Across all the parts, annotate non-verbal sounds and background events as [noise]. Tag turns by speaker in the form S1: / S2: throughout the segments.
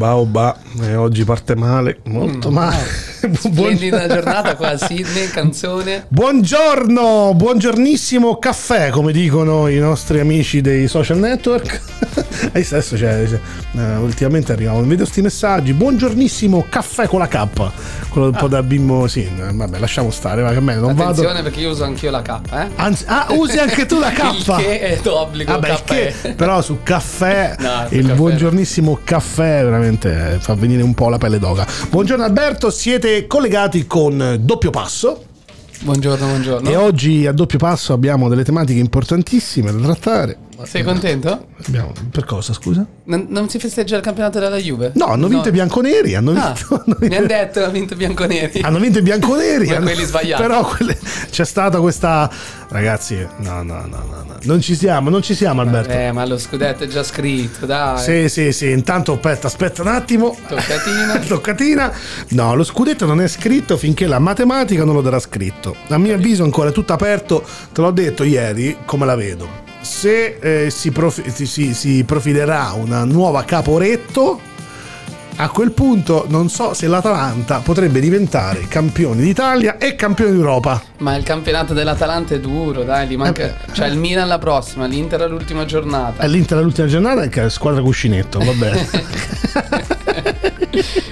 S1: Oba, oba. Eh, oggi parte male, molto male. [laughs] Buon-
S2: Splendida giornata qua a Sydney, [laughs] canzone.
S1: Buongiorno, buongiornissimo caffè, come dicono i nostri amici dei social network. Adesso c'è, c'è, eh, ultimamente arrivano, vedo sti messaggi. Buongiornissimo caffè con la K. Quello un po' da bimbo, sì, eh, vabbè, lasciamo stare, va che me non vado.
S2: Attenzione perché io uso anch'io la K, eh?
S1: Anzi, ah, usi anche tu la [laughs] K.
S2: Che è d'obbligo,
S1: Vabbè,
S2: caffè.
S1: che- però su caffè, [laughs]
S2: No,
S1: il
S2: caffè.
S1: buongiornissimo caffè veramente fa venire un po' la pelle d'oca. Buongiorno Alberto, siete collegati con Doppio Passo
S2: Buongiorno, buongiorno.
S1: e oggi a Doppio Passo abbiamo delle tematiche importantissime da trattare.
S2: Sei contento?
S1: Abbiamo- per cosa, scusa?
S2: Non, non si festeggia il campionato della Juve?
S1: No, hanno vinto i bianconeri, hanno
S2: Ah,
S1: vinto, hanno
S2: mi
S1: vinto-
S2: hanno detto, hanno vinto bianconeri.
S1: hanno vinto i bianconeri. Hanno-
S2: quelli sbagliati.
S1: Però quelle- c'è stata questa... Ragazzi, no, no, no, no, no. Non ci siamo, non ci siamo Alberto.
S2: Eh, ma lo scudetto è già scritto, dai.
S1: Sì, sì, sì. Intanto aspetta, aspetta un attimo.
S2: Toccatina. [laughs]
S1: Toccatina. No, lo scudetto non è scritto finché la matematica non lo darà scritto. A mio avviso ancora è tutto aperto. Te l'ho detto ieri, come la vedo. Se eh, si, profi- si- si- profilerà una nuova caporetto, a quel punto non so se l'Atalanta potrebbe diventare campione d'Italia e campione d'Europa.
S2: Ma il campionato dell'Atalanta è duro, dai, gli manca...
S1: Eh.
S2: C'è il Milan la prossima, l'Inter all'ultima giornata.
S1: E l'Inter all'ultima giornata è squadra cuscinetto, va bene. [laughs] [laughs]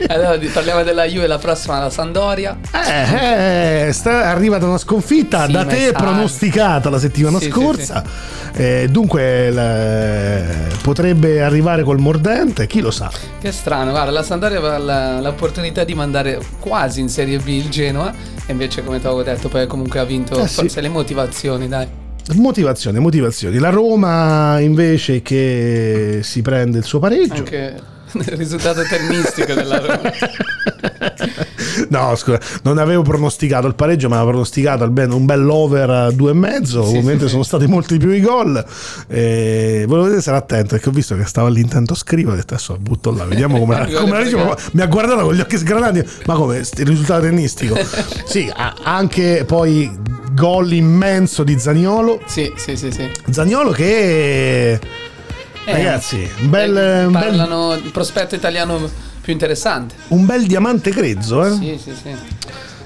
S2: allora di- parliamo della Juve, la prossima la Sandoria.
S1: Eh, eh, sta- arriva da una sconfitta
S2: Sì,
S1: da te pronosticata la settimana
S2: Sì, sì,
S1: scorsa. Eh, dunque la- potrebbe arrivare col mordente, chi lo sa.
S2: Che strano, guarda, la Sandoria aveva la- l'opportunità di mandare quasi in Serie B il Genoa e invece come ti avevo detto poi comunque ha vinto
S1: Eh, sì.
S2: forse le motivazioni, dai.
S1: Motivazioni, motivazioni. La Roma invece che si prende il suo pareggio.
S2: Anche [laughs] il risultato tennistico della [laughs] Roma.
S1: No, scusa, non avevo pronosticato il pareggio, ma avevo pronosticato un bel over a due e mezzo.
S2: Sì,
S1: Ovviamente
S2: sì,
S1: sono stati molti più i gol. E volevo era attento perché ho visto che stava all'intento a scrivere. Ho detto adesso butto là, vediamo come, [laughs] come la. Ma Mi ha guardato con gli occhi sgranati. Ma come il risultato tennistico? sì, anche poi gol immenso di Zaniolo.
S2: Sì, sì, sì, sì.
S1: Zaniolo che.
S2: Eh,
S1: Ragazzi, un bel,
S2: eh,
S1: un bel-
S2: parlano il prospetto italiano più interessante.
S1: un bel diamante grezzo, eh?
S2: Sì, sì, sì.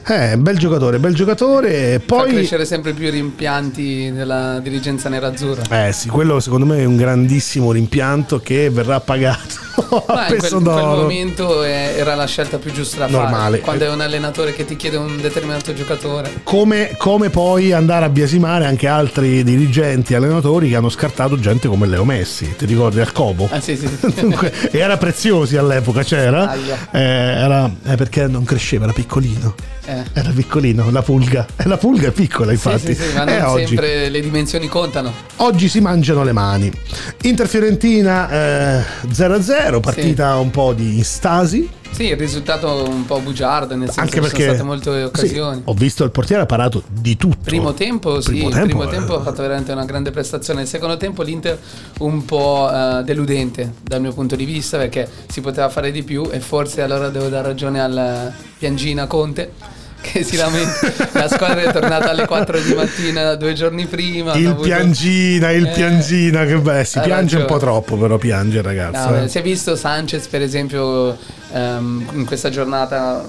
S1: Eh, bel giocatore, bel giocatore. E
S2: Fa
S1: poi.
S2: crescere sempre più i rimpianti della dirigenza nerazzurra.
S1: Eh sì, quello secondo me è un grandissimo rimpianto che verrà pagato [laughs] a
S2: Ma in quel,
S1: peso
S2: in quel momento era la scelta più giusta da
S1: Normale.
S2: fare. Quando è un allenatore che ti chiede un determinato giocatore.
S1: Come, come poi andare a biasimare anche altri dirigenti, allenatori che hanno scartato gente come Leo Messi. Ti ricordi al Cobo?
S2: Ah, sì, sì. [laughs]
S1: Dunque, e era preziosi all'epoca, c'era? Eh, era, eh, perché non cresceva, era piccolino.
S2: Eh.
S1: Era piccolino, la pulga. E la pulga è piccola,
S2: Sì,
S1: infatti.
S2: sì, sì, ma
S1: E
S2: non
S1: oggi,
S2: sempre le dimensioni contano.
S1: oggi si mangiano le mani. Inter Fiorentina eh, 0-0, partita un po' di stasi.
S2: Sì, il risultato un po' bugiardo, nel senso
S1: Anche
S2: che
S1: perché
S2: sono state molte occasioni.
S1: Sì, ho visto il portiere ha parato di tutto.
S2: Primo tempo, sì,
S1: Primo
S2: il
S1: tempo,
S2: primo
S1: eh.
S2: tempo ha fatto veramente una grande prestazione. Il secondo tempo l'Inter un po' eh, deludente dal mio punto di vista perché si poteva fare di più e forse allora devo dare ragione al piangina Conte che si lamenta. La squadra è tornata alle 4 di mattina due giorni prima.
S1: Il
S2: avuto-
S1: piangina, il
S2: Eh,
S1: piangina, che bello. Si piange un po'
S2: ragione.
S1: troppo, però piange il ragazzo.
S2: No,
S1: eh.
S2: Si è visto Sanchez, per esempio, ehm, in questa giornata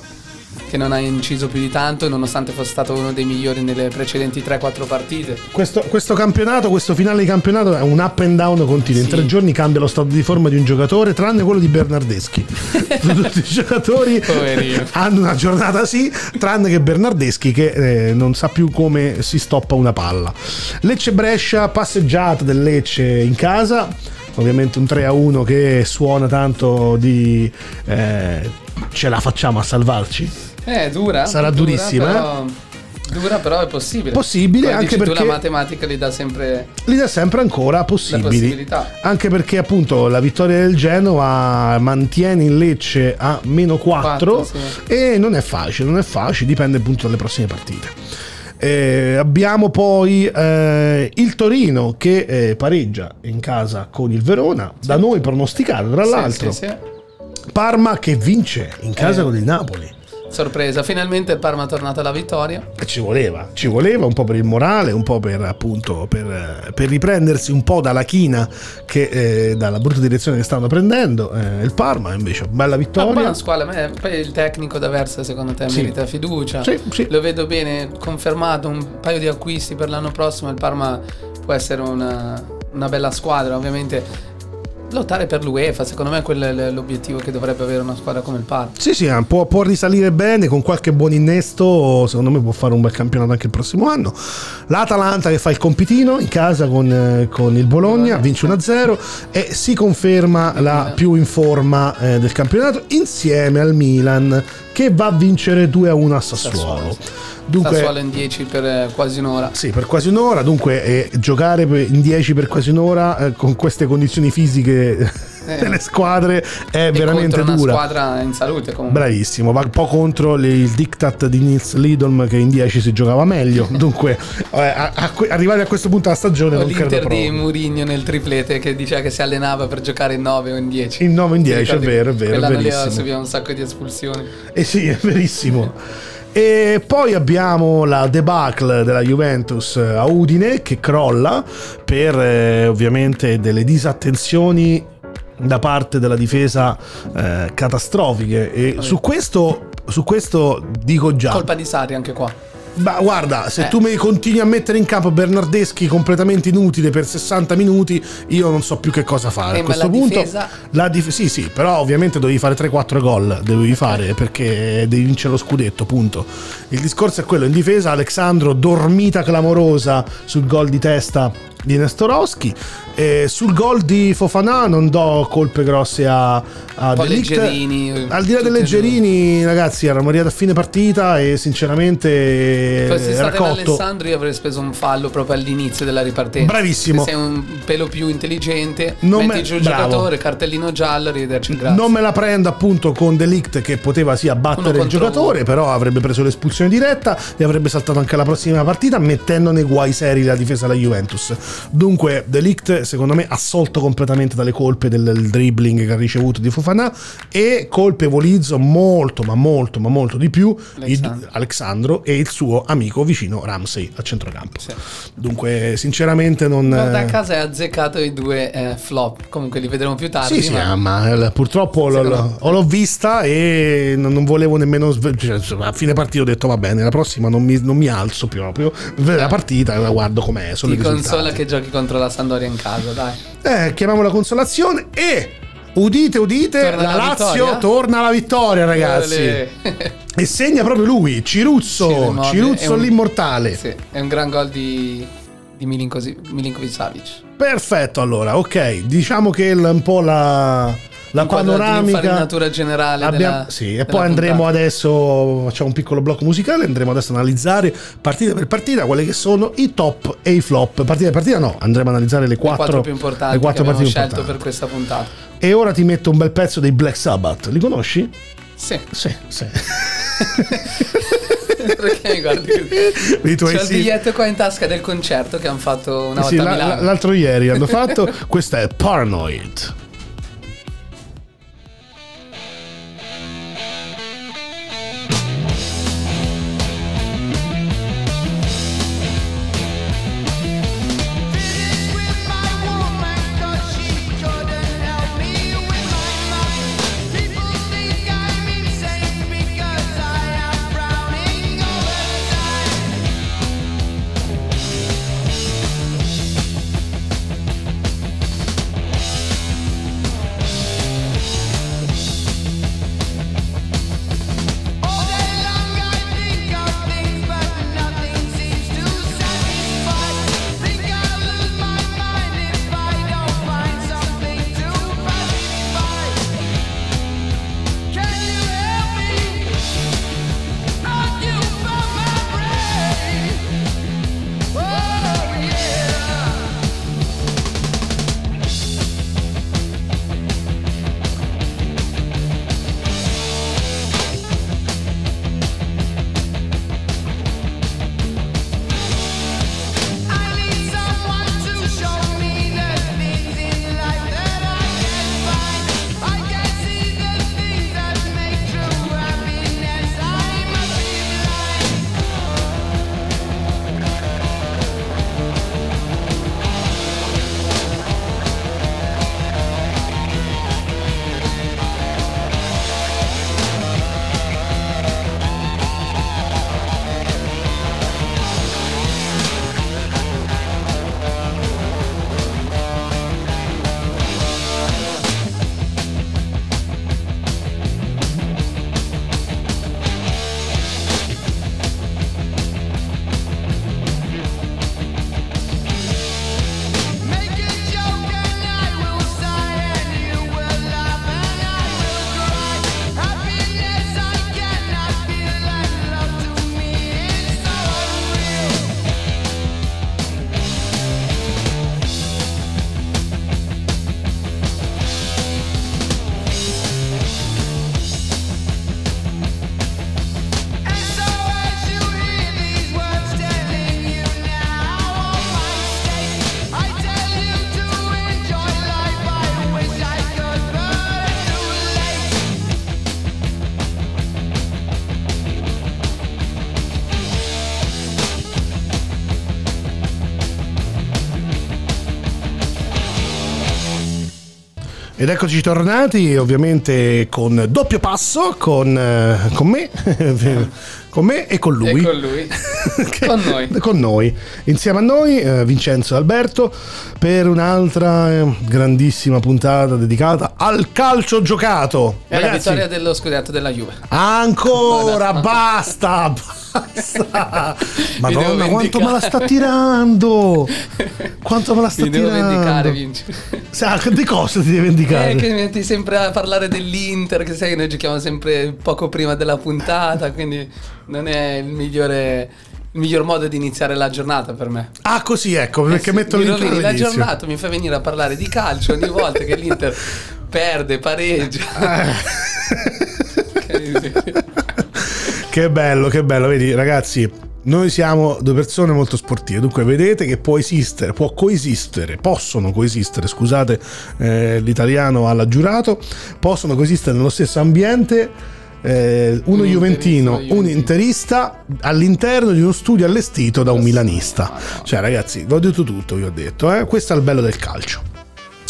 S2: che non ha inciso più di tanto, nonostante fosse stato uno dei migliori nelle precedenti 3-4 partite.
S1: Questo, questo campionato, questo finale di campionato è un up and down continuo. In
S2: Sì.
S1: tre giorni cambia lo stato di forma di un giocatore, tranne quello di Bernardeschi. [laughs] Tutti i giocatori
S2: Poverino.
S1: hanno una giornata sì, tranne che Bernardeschi che eh, non sa più come si stoppa una palla. Lecce Brescia, passeggiata del Lecce in casa. ovviamente un 3 a 1 che suona tanto di eh, ce la facciamo a salvarci.
S2: Eh, dura.
S1: Sarà
S2: dura,
S1: durissima,
S2: Però, dura, però è possibile.
S1: Possibile,
S2: Come
S1: anche perché-
S2: la matematica gli dà sempre
S1: Li dà sempre ancora possibili. Anche perché appunto la vittoria del Genova mantiene il Lecce a meno 4
S2: Quattro, sì.
S1: e non è facile, non è facile, dipende appunto dalle prossime partite. Eh, abbiamo poi eh, il Torino che eh, pareggia in casa con il Verona, da noi pronosticato tra
S2: Sì,
S1: l'altro.
S2: sì, sì.
S1: Parma che vince in casa
S2: Eh.
S1: con il Napoli.
S2: Sorpresa, finalmente il Parma è tornato alla vittoria.
S1: Ci voleva, ci voleva un po' per il morale, un po' per appunto per, per riprendersi un po' dalla china che eh, dalla brutta direzione che stanno prendendo. eh, il Parma invece, bella vittoria.
S2: buona squadra, ma poi il tecnico da Versa secondo te
S1: Sì.
S2: merita fiducia.
S1: Sì, sì.
S2: Lo vedo bene, confermato un paio di acquisti per l'anno prossimo, il Parma può essere una, una bella squadra, ovviamente lottare per l'UEFA, secondo me quello è l'obiettivo che dovrebbe avere una squadra come il Parma.
S1: Sì, sì, ah, può, può risalire bene con qualche buon innesto. Secondo me può fare un bel campionato anche il prossimo anno. L'Atalanta che fa il compitino in casa con, eh, con il Bologna, vince 1-0 e si conferma la più in forma eh, del campionato insieme al Milan che va a vincere 2-1 a Sassuolo.
S2: Sassuolo,
S1: Dunque,
S2: Sassuolo in 10 per eh, quasi un'ora.
S1: Sì, per quasi un'ora, dunque eh, giocare in 10 per quasi un'ora eh, con queste condizioni fisiche delle squadre è
S2: E
S1: veramente
S2: una
S1: dura.
S2: squadra in salute comunque.
S1: Bravissimo, va un po' contro le- il diktat di Nils Lidolm che in 10 si giocava meglio. [laughs] Dunque, eh, a- a que- arrivati a questo punto della stagione
S2: O
S1: non credo
S2: l'Inter di
S1: proprio.
S2: Murigno nel triplete che diceva che si allenava per giocare in 9 o in 10.
S1: In 9 in
S2: Ti
S1: 10, è vero, è vero, è
S2: Quell'anno lì
S1: verissimo.
S2: subiva un sacco di espulsioni.
S1: Eh sì, è verissimo. E poi abbiamo la debacle della Juventus a Udine che crolla per eh, ovviamente delle disattenzioni da parte della difesa eh, catastrofiche e su questo, su questo dico già
S2: Colpa di Sari anche qua.
S1: Ma guarda, se
S2: Eh.
S1: tu mi continui a mettere in campo Bernardeschi completamente inutile per 60 minuti, io non so più che cosa fare.
S2: Eh,
S1: a questo
S2: la
S1: punto,
S2: difesa-
S1: la dif- sì, sì, però ovviamente dovevi fare 3-4 gol. Dovevi fare perché devi vincere lo scudetto. Punto. Il discorso è quello: in difesa, Alexandro, dormita clamorosa sul gol di testa di Nestorowski. E sul gol di Fofana non do colpe grosse a, a
S2: leggerini,
S1: Al di là dei leggerini, ragazzi, eravamo arrivati a fine partita e sinceramente
S2: Fossi
S1: era
S2: stato in
S1: cotto.
S2: Alessandro io avrei speso un fallo proprio all'inizio della ripartenza.
S1: Bravissimo.
S2: Se sei un pelo più intelligente,
S1: Non
S2: metti
S1: me-
S2: giù il
S1: bravo.
S2: giocatore, cartellino giallo, arrivederci, grazie.
S1: Non me la prendo appunto con Delict che poteva sì abbattere il giocatore,
S2: uno.
S1: però avrebbe preso l'espulsione diretta e avrebbe saltato anche la prossima partita mettendo nei guai seri la difesa della Juventus. Dunque Delict secondo me assolto completamente dalle colpe del, dribbling che ha ricevuto di Fofana e colpevolizzo molto ma molto ma molto di più
S2: Alexandro.
S1: Alexandro e il suo amico vicino Ramsey al centrocampo.
S2: Sì.
S1: Dunque sinceramente non...
S2: Guarda a
S1: eh,
S2: casa hai azzeccato i due eh, flop. Comunque li vedremo più tardi.
S1: Sì, sì,
S2: ma-
S1: ah, ma eh, purtroppo l- l- l'ho vista e non volevo nemmeno. cioè, a fine partita ho detto va bene, la prossima non mi, non mi alzo proprio. La partita la guardo com'è. Sono
S2: Ti consola che giochi contro la Sandoria in casa, dai.
S1: Eh, chiamiamo la consolazione e. Udite, udite,
S2: Torna
S1: la
S2: la
S1: Lazio
S2: vittoria?
S1: torna alla vittoria, ragazzi. [laughs] E segna proprio lui, Ciruzzo,
S2: Sì,
S1: Ciruzzo
S2: è un-
S1: l'immortale.
S2: sì, è un gran gol di, di Milinkovic Savic.
S1: Perfetto, allora, ok. Diciamo che il- un po' la, la panoramica.
S2: generale
S1: Abbiamo-
S2: della-
S1: sì, e poi andremo
S2: puntata.
S1: adesso, facciamo un piccolo blocco musicale, andremo adesso ad analizzare partita per partita quelle che sono i top e i flop. Partita per partita no, andremo ad analizzare le
S2: le
S1: quattro,
S2: quattro più importanti
S1: le quattro
S2: che abbiamo scelto per
S1: importanti.
S2: questa puntata.
S1: E ora ti metto un bel pezzo dei Black Sabbath, li conosci?
S2: Sì,
S1: Sì, sì. [laughs]
S2: perché mi guardi così? [laughs] C'ho il biglietto qua in tasca del concerto che hanno fatto una volta
S1: sì,
S2: a
S1: la-
S2: Milano.
S1: la- l'altro ieri hanno [laughs] fatto, questa è Paranoid. Ed eccoci tornati ovviamente con doppio passo con, eh, con me, [laughs] con me e con lui.
S2: E con lui. [laughs]
S1: Che-
S2: Con noi.
S1: con noi. Insieme a noi eh, Vincenzo e Alberto per un'altra eh, grandissima puntata dedicata al calcio giocato.
S2: È la vittoria dello scudetto della Juve.
S1: Ancora, basta, [laughs] basta. Madonna,
S2: devo
S1: quanto me la sta tirando. Quanto me la sta
S2: Mi devo
S1: tirando.
S2: vendicare, Vinci.
S1: Sa, di cosa ti devi vendicare?
S2: Eh, che mi metti sempre a parlare dell'Inter, che sai che noi giochiamo sempre poco prima della puntata, quindi non è il migliore. Il miglior modo di iniziare la giornata per me.
S1: Ah, così ecco, perché
S2: Eh
S1: metto
S2: rovini la giornata, mi fai venire a parlare di calcio ogni volta che l'Inter perde, pareggia. [laughs] Miseria.
S1: Che bello, che bello, vedi ragazzi, noi siamo due persone molto sportive, dunque vedete che può esistere, può coesistere, possono coesistere, scusate eh, l'italiano alla giurato, possono coesistere nello stesso ambiente eh, uno
S2: Un
S1: juventino,
S2: interista,
S1: un interista all'interno di uno studio allestito da un milanista. Cioè ragazzi, vi ho detto tutto, vi ho detto, eh? questo è il bello del calcio.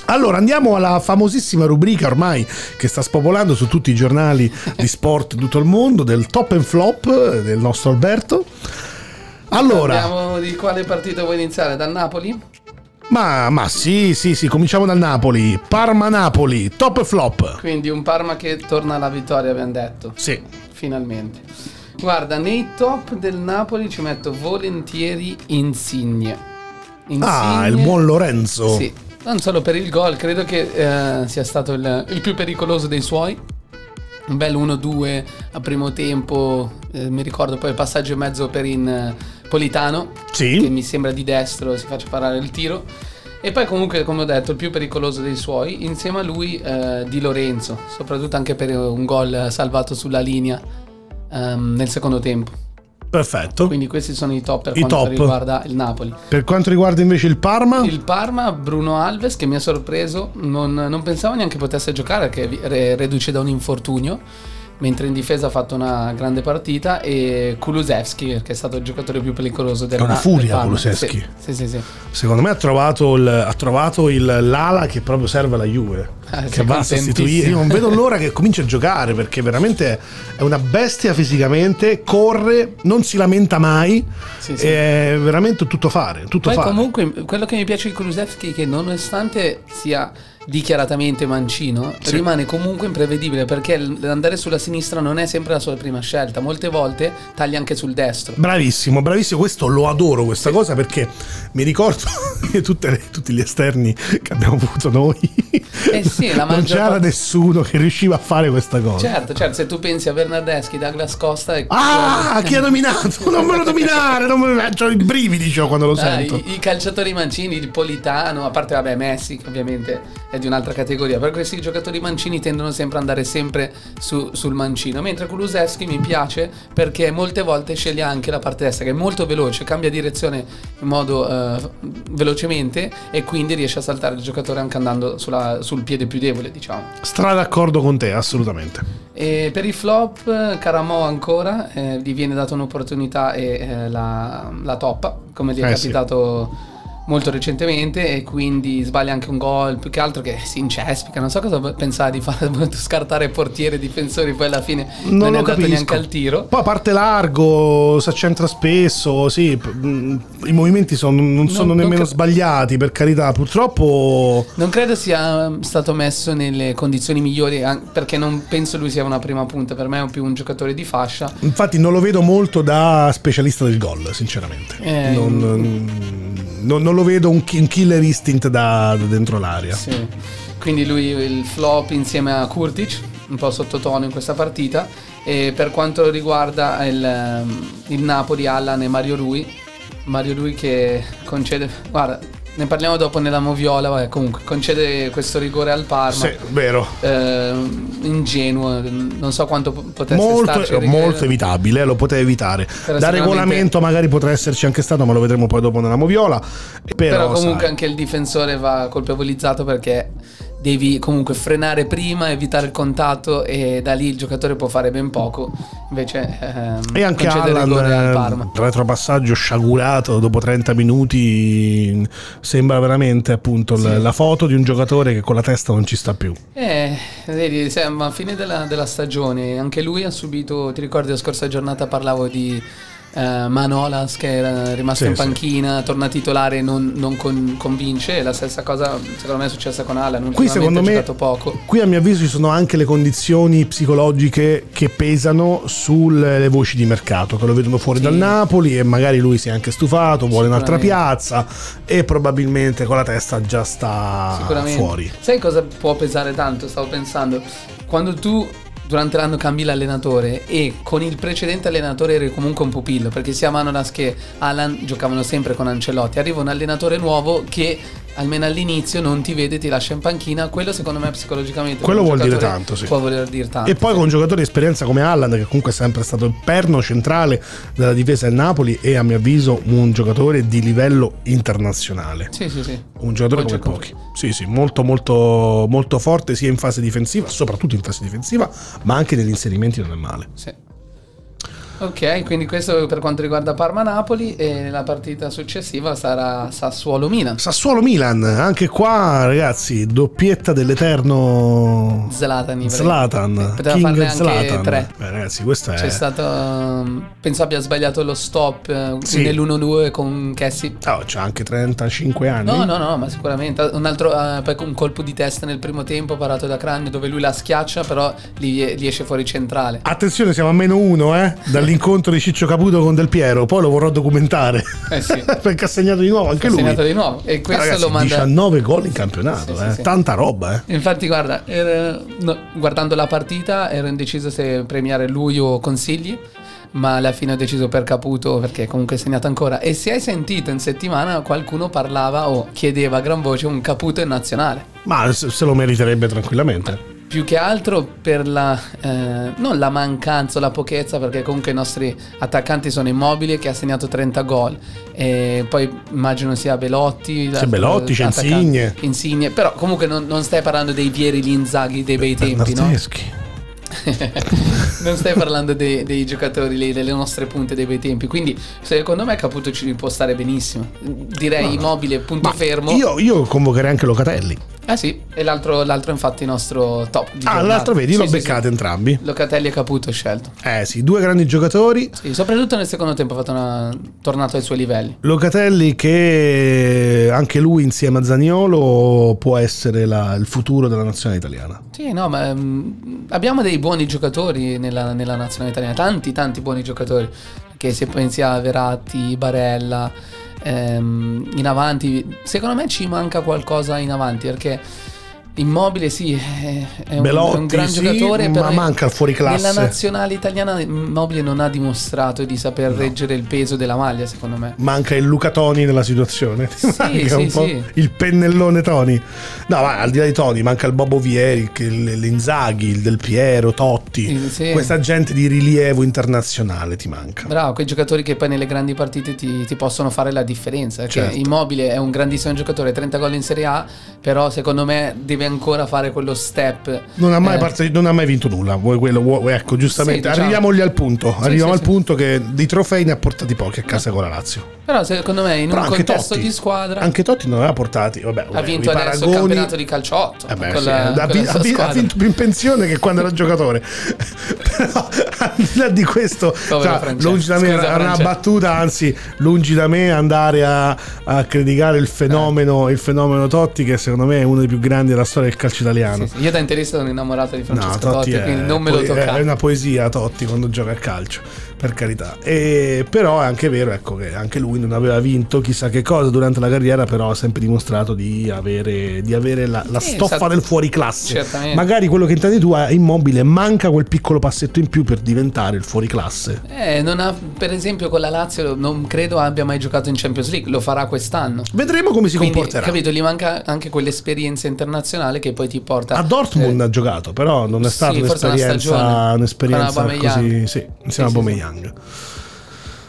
S1: Allora andiamo alla famosissima rubrica ormai che sta spopolando su tutti i giornali di sport di tutto il mondo del top and flop del nostro Alberto. Allora,
S2: Andiamo di quale partito vuoi iniziare? Dal Napoli?
S1: ma, ma sì, sì, sì, cominciamo dal Napoli. Parma-Napoli, top e flop.
S2: Quindi un Parma che torna alla vittoria, abbiamo detto.
S1: Sì,
S2: Finalmente. Guarda, nei top del Napoli ci metto volentieri Insigne.
S1: ah, il buon Lorenzo.
S2: Sì, non solo per il gol, credo che eh, sia stato il, il più pericoloso dei suoi. Un bel 1-2 a primo tempo, eh, mi ricordo poi il passaggio e mezzo per in eh, Politano,
S1: Sì.
S2: che mi sembra di destro si faccia parare il tiro. E poi comunque, come ho detto, il più pericoloso dei suoi, insieme a lui eh, Di Lorenzo, soprattutto anche per un gol salvato sulla linea ehm, nel secondo tempo.
S1: Perfetto.
S2: Quindi questi sono i top per
S1: I
S2: quanto
S1: top.
S2: riguarda il Napoli.
S1: Per quanto riguarda invece il Parma,
S2: Il Parma, Bruno Alves, che mi ha sorpreso, non, non pensavo neanche potesse giocare vi- re- reduce da un infortunio, mentre in difesa ha fatto una grande partita, e Kulusevski, che è stato il giocatore più pericoloso del
S1: È una furia. Kulusevski.
S2: Sì, sì, sì.
S1: secondo me ha trovato, il- ha trovato il- l'ala che proprio serve alla Juve.
S2: Ah,
S1: che va a sostituire. Io non vedo l'ora che cominci a giocare perché veramente è una bestia fisicamente, corre, non si lamenta mai, è veramente tutto fare. Tutto
S2: Poi
S1: fare.
S2: comunque quello che mi piace di Kulusevski è che nonostante sia dichiaratamente mancino,
S1: Sì.
S2: rimane comunque imprevedibile perché andare sulla sinistra non è sempre la sua prima scelta, molte volte taglia anche sul destro.
S1: Bravissimo, bravissimo, questo lo adoro questa cosa perché mi ricordo [laughs] le- tutti gli esterni che abbiamo avuto noi
S2: Eh sì, la [laughs]
S1: non c'era
S2: parte-
S1: nessuno che riusciva a fare questa cosa.
S2: Certo, certo, se tu pensi a Bernardeschi, Douglas Costa e
S1: Ah, chi ha nominato? [laughs] Non me lo dominare, non me lo... C'ho i brividi quando lo
S2: Ah,
S1: sento.
S2: i, i calciatori mancini, il Politano, a parte vabbè Messi ovviamente è di un'altra categoria, però questi giocatori mancini tendono sempre ad andare sempre su- sul mancino, mentre Kulusevski mi piace perché molte volte sceglie anche la parte destra che è molto veloce, cambia direzione in modo eh, velocemente e quindi riesce a saltare il giocatore anche andando sulla- sul piede più debole diciamo.
S1: Stra d'accordo con te, assolutamente.
S2: E per i flop, Caramò ancora, eh, gli viene data un'opportunità e eh, la, la toppa, come gli è
S1: Eh sì.
S2: Molto recentemente e quindi sbaglia anche un gol, più che altro che si incespica, non so cosa pensava di fare, [laughs] scartare portiere, difensori, poi alla fine non,
S1: Non
S2: è andato
S1: capisco.
S2: neanche al tiro.
S1: Poi parte largo, si accentra spesso, sì, mm, i movimenti sono- non sono
S2: non
S1: nemmeno
S2: cap-
S1: sbagliati, per carità, purtroppo...
S2: Non credo sia stato messo nelle condizioni migliori perché non penso lui sia una prima punta, per me è più un giocatore di fascia.
S1: Infatti non lo vedo molto da specialista del gol, sinceramente.
S2: Eh,
S1: non, non- non lo vedo un, ki- un killer instinct da, da dentro l'aria.
S2: Sì. Quindi lui il flop insieme a Kurtic, un po' sottotono in questa partita. E per quanto riguarda il, il Napoli, Allan e Mario Rui, Mario Rui che concede, guarda, ne parliamo dopo nella moviola, vabbè, comunque concede questo rigore al Parma.
S1: Sì, vero.
S2: Ehm, ingenuo, non so quanto po- potesse starci
S1: Molto,
S2: il rigore.
S1: molto evitabile, eh, lo poteva evitare.
S2: Però
S1: da regolamento magari potrà esserci anche stato, ma lo vedremo poi dopo nella moviola. Però,
S2: Però comunque
S1: sai,
S2: anche il difensore va colpevolizzato perché devi comunque frenare prima, evitare il contatto e da lì il giocatore può fare ben poco. Invece ehm,
S1: E anche Allan,
S2: al
S1: eh,
S2: Parma.
S1: retropassaggio sciagurato dopo 30 minuti, sembra veramente appunto
S2: Sì.
S1: la foto di un giocatore che con la testa non ci sta più.
S2: Eh, vedi, siamo a fine della, della stagione, anche lui ha subito, ti ricordi la scorsa giornata parlavo di eh, Manolas che era rimasto
S1: Sì,
S2: in
S1: sì.
S2: panchina, torna titolare, non, non con- convince, la stessa cosa secondo me è successa con Alan,
S1: Qui secondo me,
S2: poco.
S1: qui a mio avviso ci sono anche le condizioni psicologiche che pesano sulle voci di mercato, che lo vedono fuori
S2: Sì.
S1: dal Napoli e magari lui si è anche stufato, vuole un'altra piazza e probabilmente con la testa già sta fuori.
S2: Sai cosa può pesare tanto? Stavo pensando, quando tu durante l'anno cambi l'allenatore e con il precedente allenatore eri comunque un pupillo, perché sia Manolas che Alan giocavano sempre con Ancelotti, arriva un allenatore nuovo che almeno all'inizio non ti vede, ti lascia in panchina, quello secondo me psicologicamente
S1: Quello vuol dire tanto, sì.
S2: Può voler dire tanto.
S1: E poi
S2: sì.
S1: con un giocatore di esperienza come Allan, che comunque è sempre stato il perno centrale della difesa del Napoli e a mio avviso un giocatore di livello internazionale.
S2: Sì, sì, sì.
S1: Un giocatore
S2: Poi
S1: come
S2: gioca-
S1: pochi. Sì, sì, molto molto molto forte sia in fase difensiva, soprattutto in fase difensiva, ma anche negli inserimenti non è male.
S2: Sì. Ok, quindi questo per quanto riguarda Parma-Napoli e la partita successiva sarà Sassuolo-Milan.
S1: Sassuolo Milan, anche qua ragazzi, doppietta dell'eterno
S2: Zlatan.
S1: Zlatan,
S2: Poteva
S1: King
S2: farne anche
S1: Zlatan.
S2: tre.
S1: Eh, ragazzi, questo è
S2: C'è stato. um, penso abbia sbagliato lo stop eh,
S1: Sì.
S2: nell'1-2 con Cassie.
S1: Oh, c'ha anche 35 anni.
S2: No, no, no, ma sicuramente. Un altro. eh, poi un colpo di testa nel primo tempo parato da Cranio dove lui la schiaccia, però gli, gli esce fuori centrale.
S1: Attenzione, siamo a meno uno, eh, dall'incontro di Ciccio Caputo con Del Piero, poi lo vorrò documentare.
S2: Eh sì. [laughs]
S1: Perché ha segnato di nuovo anche
S2: Ha
S1: lui.
S2: segnato di nuovo. E questo
S1: Ragazzi,
S2: lo manda.
S1: 19 gol in campionato,
S2: Sì,
S1: eh.
S2: sì.
S1: tanta roba, eh.
S2: Infatti, guarda, ero- no, guardando la partita ero indeciso se premiare lui o Consigli. Ma alla fine ho deciso per Caputo perché comunque è segnato ancora. E se hai sentito in settimana qualcuno parlava o chiedeva a gran voce un Caputo in nazionale.
S1: Ma se lo meriterebbe tranquillamente.
S2: Più che altro per la eh, non la mancanza o la pochezza, perché comunque i nostri attaccanti sono immobili che ha segnato 30 gol. E poi immagino sia Belotti.
S1: C'è Belotti, c'è Insigne.
S2: Insigne. Però comunque non, non stai parlando dei Vieri Linzaghi dei bei tempi, no? [laughs] Non stai parlando dei, dei giocatori lì, delle nostre punte dei bei tempi. Quindi, secondo me, Caputo ci può stare benissimo. Direi immobile, punto
S1: Ma
S2: fermo.
S1: Io, io convocherei anche Locatelli.
S2: Ah, sì, e l'altro, l'altro infatti, nostro top. di
S1: Ah,
S2: giornata.
S1: l'altro vedi,
S2: Sì,
S1: l'ho
S2: sì,
S1: beccate
S2: sì.
S1: entrambi.
S2: Locatelli e Caputo scelto.
S1: Eh sì, due grandi giocatori.
S2: Sì, soprattutto nel secondo tempo ha fatto una tornato ai suoi livelli.
S1: Locatelli che anche lui insieme a Zaniolo può essere la- il futuro della nazionale italiana.
S2: Sì, no, ma mm, abbiamo dei buoni giocatori nella, nella nazionale italiana, tanti, tanti buoni giocatori. Che se pensi a Veratti, Barella, ehm, in avanti, secondo me ci manca qualcosa in avanti perché. Immobile sì, è, un,
S1: Belotti,
S2: è un gran
S1: sì,
S2: giocatore,
S1: ma manca il fuoriclasse.
S2: Nella nazionale italiana Immobile non ha dimostrato di saper reggere il peso della maglia, secondo me.
S1: Manca il Luca Toni nella situazione.
S2: Sì, [laughs]
S1: manca
S2: sì,
S1: un po' il pennellone Toni. No, ma al di là di Toni, manca il Bobo Vieri, l'Inzaghi, il Del Piero, Totti. Questa gente di rilievo internazionale ti manca.
S2: Bravo, quei giocatori che poi nelle grandi partite ti, ti possono fare la differenza.
S1: Certo.
S2: Immobile è un grandissimo giocatore, 30 gol in Serie A, però secondo me deve ancora fare quello step.
S1: Non ha mai,
S2: Eh,
S1: parte- non ha mai vinto nulla. Vuoi quello, vuoi- ecco, giustamente.
S2: Sì, diciamo.
S1: Arriviamogli al punto.
S2: Sì,
S1: Arriviamo
S2: sì,
S1: al punto che di trofei ne ha portati pochi a casa con la Lazio.
S2: Però secondo me in
S1: Però
S2: un contesto
S1: Totti,
S2: di squadra
S1: Anche Totti non aveva portati. Vabbè,
S2: ha
S1: vabbè,
S2: vinto
S1: i
S2: adesso il
S1: paragoni-
S2: campionato di calcio 8.
S1: Eh beh,
S2: con
S1: sì,
S2: la-
S1: ha, vi- ha ha vinto più in pensione che quando era [laughs] giocatore. [laughs] Però al di là di questo, cioè, lungi da me
S2: Scusa,
S1: era una battuta, anzi, lungi da me andare a, a criticare il fenomeno, il fenomeno Totti, che secondo me è uno dei più grandi della storia del calcio italiano.
S2: Sì, sì. Io da interista sono innamorato di Francesco
S1: No,
S2: Totti,
S1: Totti è,
S2: quindi non me lo toccare.
S1: è una poesia Totti quando gioca a calcio, per carità. E, però è anche vero ecco, che anche lui non aveva vinto chissà che cosa durante la carriera, però ha sempre dimostrato di avere, di avere la, la
S2: Sì,
S1: stoffa
S2: sa-
S1: del fuoriclasse.
S2: Certamente.
S1: Magari quello che intendi tu è immobile, manca quel piccolo passetto in più per diventare il fuoriclasse.
S2: Eh, non ha, per esempio con la Lazio non credo abbia mai giocato in Champions League, lo farà quest'anno.
S1: Vedremo come si
S2: Quindi,
S1: comporterà.
S2: capito, gli manca anche quell'esperienza internazionale che poi ti porta
S1: A Dortmund
S2: eh,
S1: ha giocato, però non è
S2: sì,
S1: stata
S2: una
S1: un'esperienza,
S2: stagione.
S1: un'esperienza così, sì, insieme
S2: Sì,
S1: a
S2: sì,
S1: Aubameyang.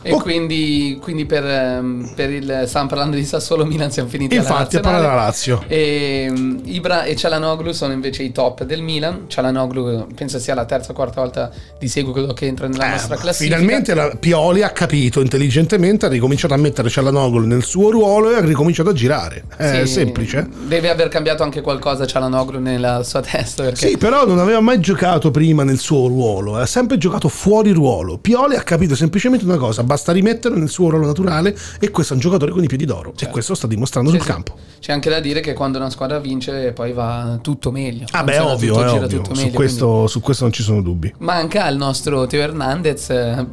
S2: E
S1: Oh.
S2: quindi, quindi per, ehm, per il. Stavamo parlando di Sassuolo Milan, siamo finiti alla
S1: Infatti, a
S2: nazionale.
S1: parlare della Lazio.
S2: E mm, Ibra e Cialanoglu sono invece i top del Milan. Cialanoglu penso sia la terza o quarta volta di seguito che entra nella
S1: Eh,
S2: nostra classifica.
S1: finalmente la Pioli ha capito intelligentemente, ha ricominciato a mettere Cialanoglu nel suo ruolo e ha ricominciato a girare. È
S2: Sì,
S1: semplice.
S2: Deve aver cambiato anche qualcosa Cialanoglu nella sua testa. Perché
S1: Sì, però non aveva mai giocato prima nel suo ruolo, ha sempre giocato fuori ruolo. Pioli ha capito semplicemente una cosa, basta rimetterlo nel suo ruolo naturale e questo è un giocatore con i piedi d'oro e questo sta dimostrando
S2: Sì,
S1: sul
S2: sì.
S1: campo.
S2: C'è anche da dire che quando una squadra vince poi va tutto meglio.
S1: Ah beh, ovvio,
S2: tutto,
S1: ovvio.
S2: tutto
S1: Su
S2: meglio,
S1: questo, su questo non ci sono dubbi.
S2: quindi Manca il nostro Teo Hernandez eh,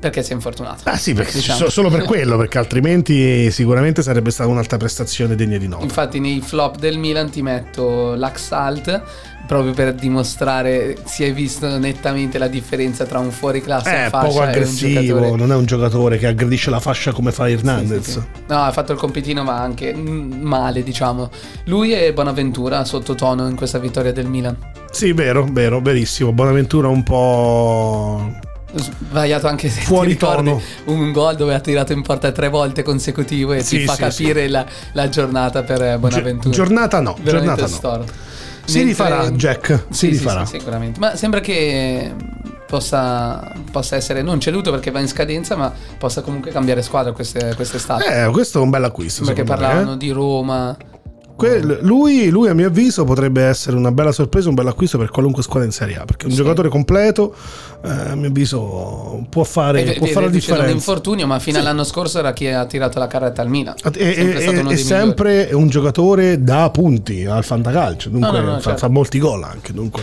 S2: perché si è infortunato.
S1: Ah sì, perché
S2: Diciamo.
S1: so- solo per quello, perché altrimenti sicuramente sarebbe stata un'altra prestazione degna di nota.
S2: Infatti nei flop del Milan ti metto l'Axalt proprio per dimostrare si è visto nettamente la differenza tra un in fascia
S1: poco
S2: e un
S1: aggressivo,
S2: giocatore
S1: non è un giocatore che aggredisce la fascia come fa Hernandez.
S2: Sì, sì. No, ha fatto il compitino, ma anche male, diciamo. Lui e Bonaventura sottotono in questa vittoria del Milan.
S1: Sì, vero, vero, verissimo. Bonaventura un po'.
S2: Sbagliato anche se
S1: Fuori
S2: ti ricordi
S1: tono.
S2: un gol dove ha tirato in porta tre volte consecutive e
S1: Sì,
S2: ti fa
S1: sì,
S2: capire La, la giornata per eh, Bonaventura.
S1: Gi- giornata no,
S2: Veramente
S1: giornata no. Si rifarà, Jack, si
S2: Sì, sì,
S1: rifarà.
S2: sì, sicuramente. Ma sembra che possa, possa essere non ceduto perché va in scadenza, ma possa comunque cambiare squadra queste, quest'estate.
S1: Eh, questo è un bel acquisto.
S2: perché
S1: secondo me,
S2: parlavano
S1: eh.
S2: di Roma.
S1: Que- lui, lui, a mio avviso, potrebbe essere una bella sorpresa, un bel acquisto per qualunque squadra in Serie A. Perché è un
S2: Sì.
S1: giocatore completo, eh, a mio avviso, può fare,
S2: E-
S1: può
S2: e-
S1: fare la
S2: reduce da un
S1: differenza.
S2: infortunio, ma fino
S1: Sì.
S2: all'anno scorso era chi ha tirato la carretta al Milan.
S1: E- e-
S2: Sempre stato
S1: e-
S2: uno
S1: è
S2: dei
S1: sempre un giocatore da punti al fantacalcio. Dunque
S2: No, no, no,
S1: fa,
S2: certo.
S1: fa molti gol anche. Dunque.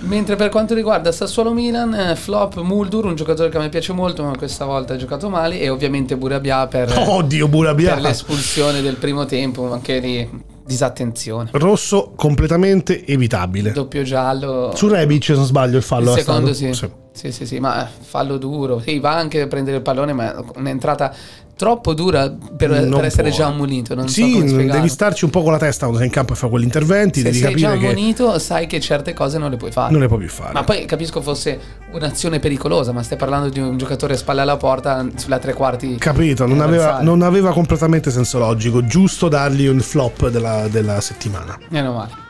S2: Mentre per quanto riguarda Sassuolo Milan, eh, flop Muldur, un giocatore che a me piace molto, ma questa volta ha giocato male, e ovviamente Burabia per,
S1: Oddio, Burabia.
S2: per l'espulsione del primo tempo, anche di disattenzione.
S1: Rosso completamente evitabile.
S2: Doppio giallo.
S1: Su Rebic, se non sbaglio, il fallo
S2: il secondo
S1: stato.
S2: sì. Sì, sì, sì, ma fallo duro. Sì, va anche a prendere il pallone, ma un'entrata troppo dura per, per essere già ammonito. Non so
S1: sì,
S2: spiegarlo.
S1: devi starci un po' con la testa quando sei in campo e fai quegli interventi.
S2: Se
S1: devi
S2: sei già
S1: capire che
S2: ammonito, sai che certe cose non le puoi fare.
S1: non le puoi più fare.
S2: Ma poi capisco fosse un'azione pericolosa, ma stai parlando di un giocatore a spalle alla porta sulla tre quarti.
S1: Capito, non aveva, non aveva completamente senso logico. Giusto dargli un flop della, della settimana.
S2: Meno male.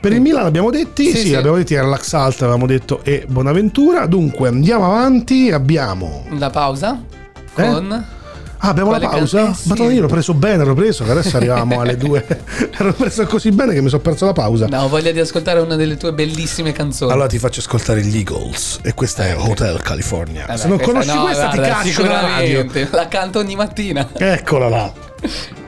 S1: Per il Milan abbiamo detti,
S2: Sì,
S1: sì,
S2: sì.
S1: abbiamo detti era l'Axalt, avevamo detto e Bonaventura. Dunque andiamo avanti. Abbiamo.
S2: La pausa
S1: Eh? Ah, abbiamo
S2: Quale
S1: la pausa?
S2: can- eh, sì.
S1: Madonna, io l'ho preso bene, l'ho preso, che adesso arriviamo alle due. [laughs] Ero preso così bene che mi sono perso la pausa.
S2: No, ho voglia di ascoltare una delle tue bellissime canzoni.
S1: Allora ti faccio ascoltare gli Eagles e questa è Hotel California.
S2: Eh
S1: Se non
S2: questa-
S1: conosci
S2: no,
S1: questa
S2: guarda,
S1: ti caccio dalla radio.
S2: La canto ogni mattina.
S1: Eccola là. [laughs]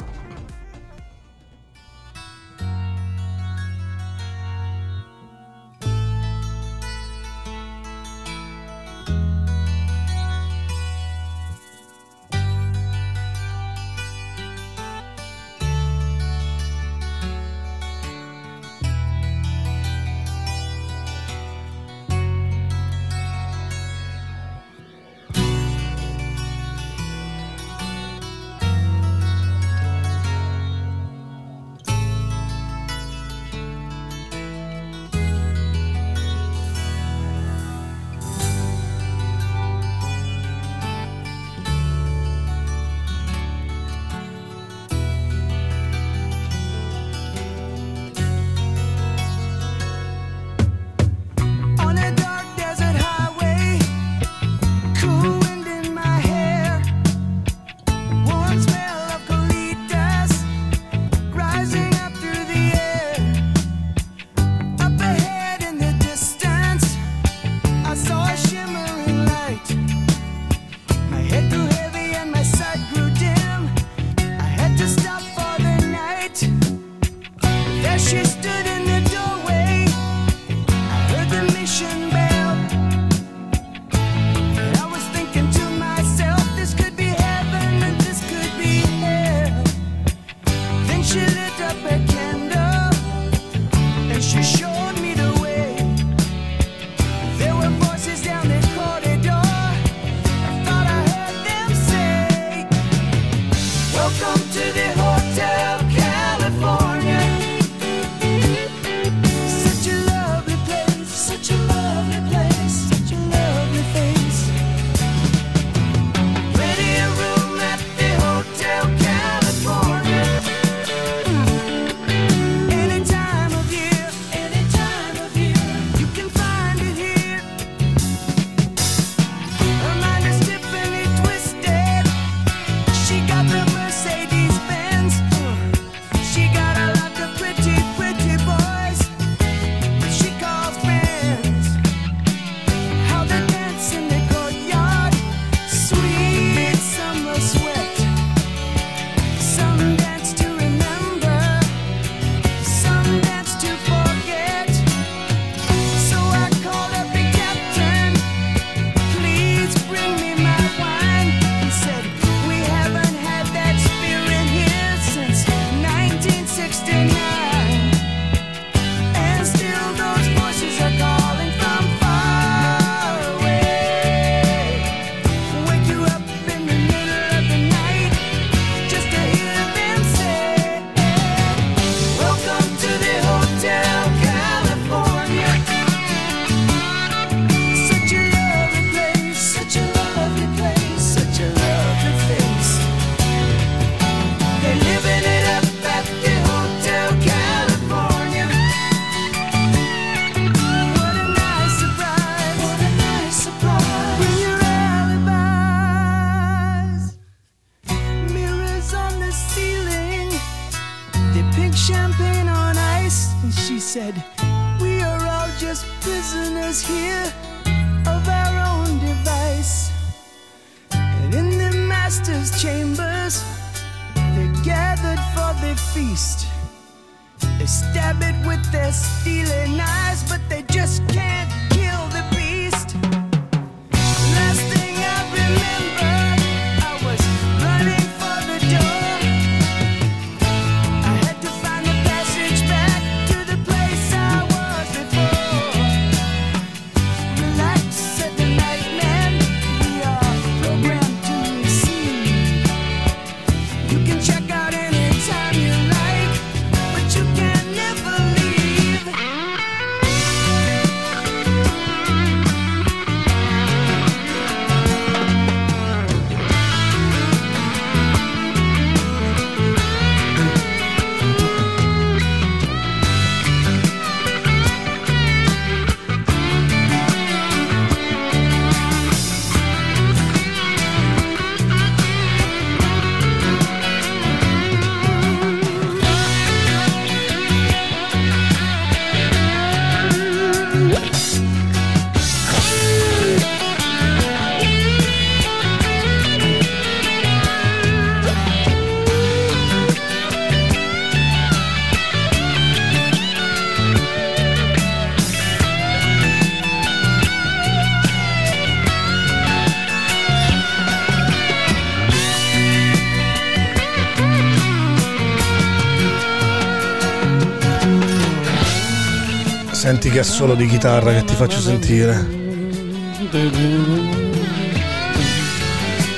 S1: che assolo di chitarra che ti faccio sentire.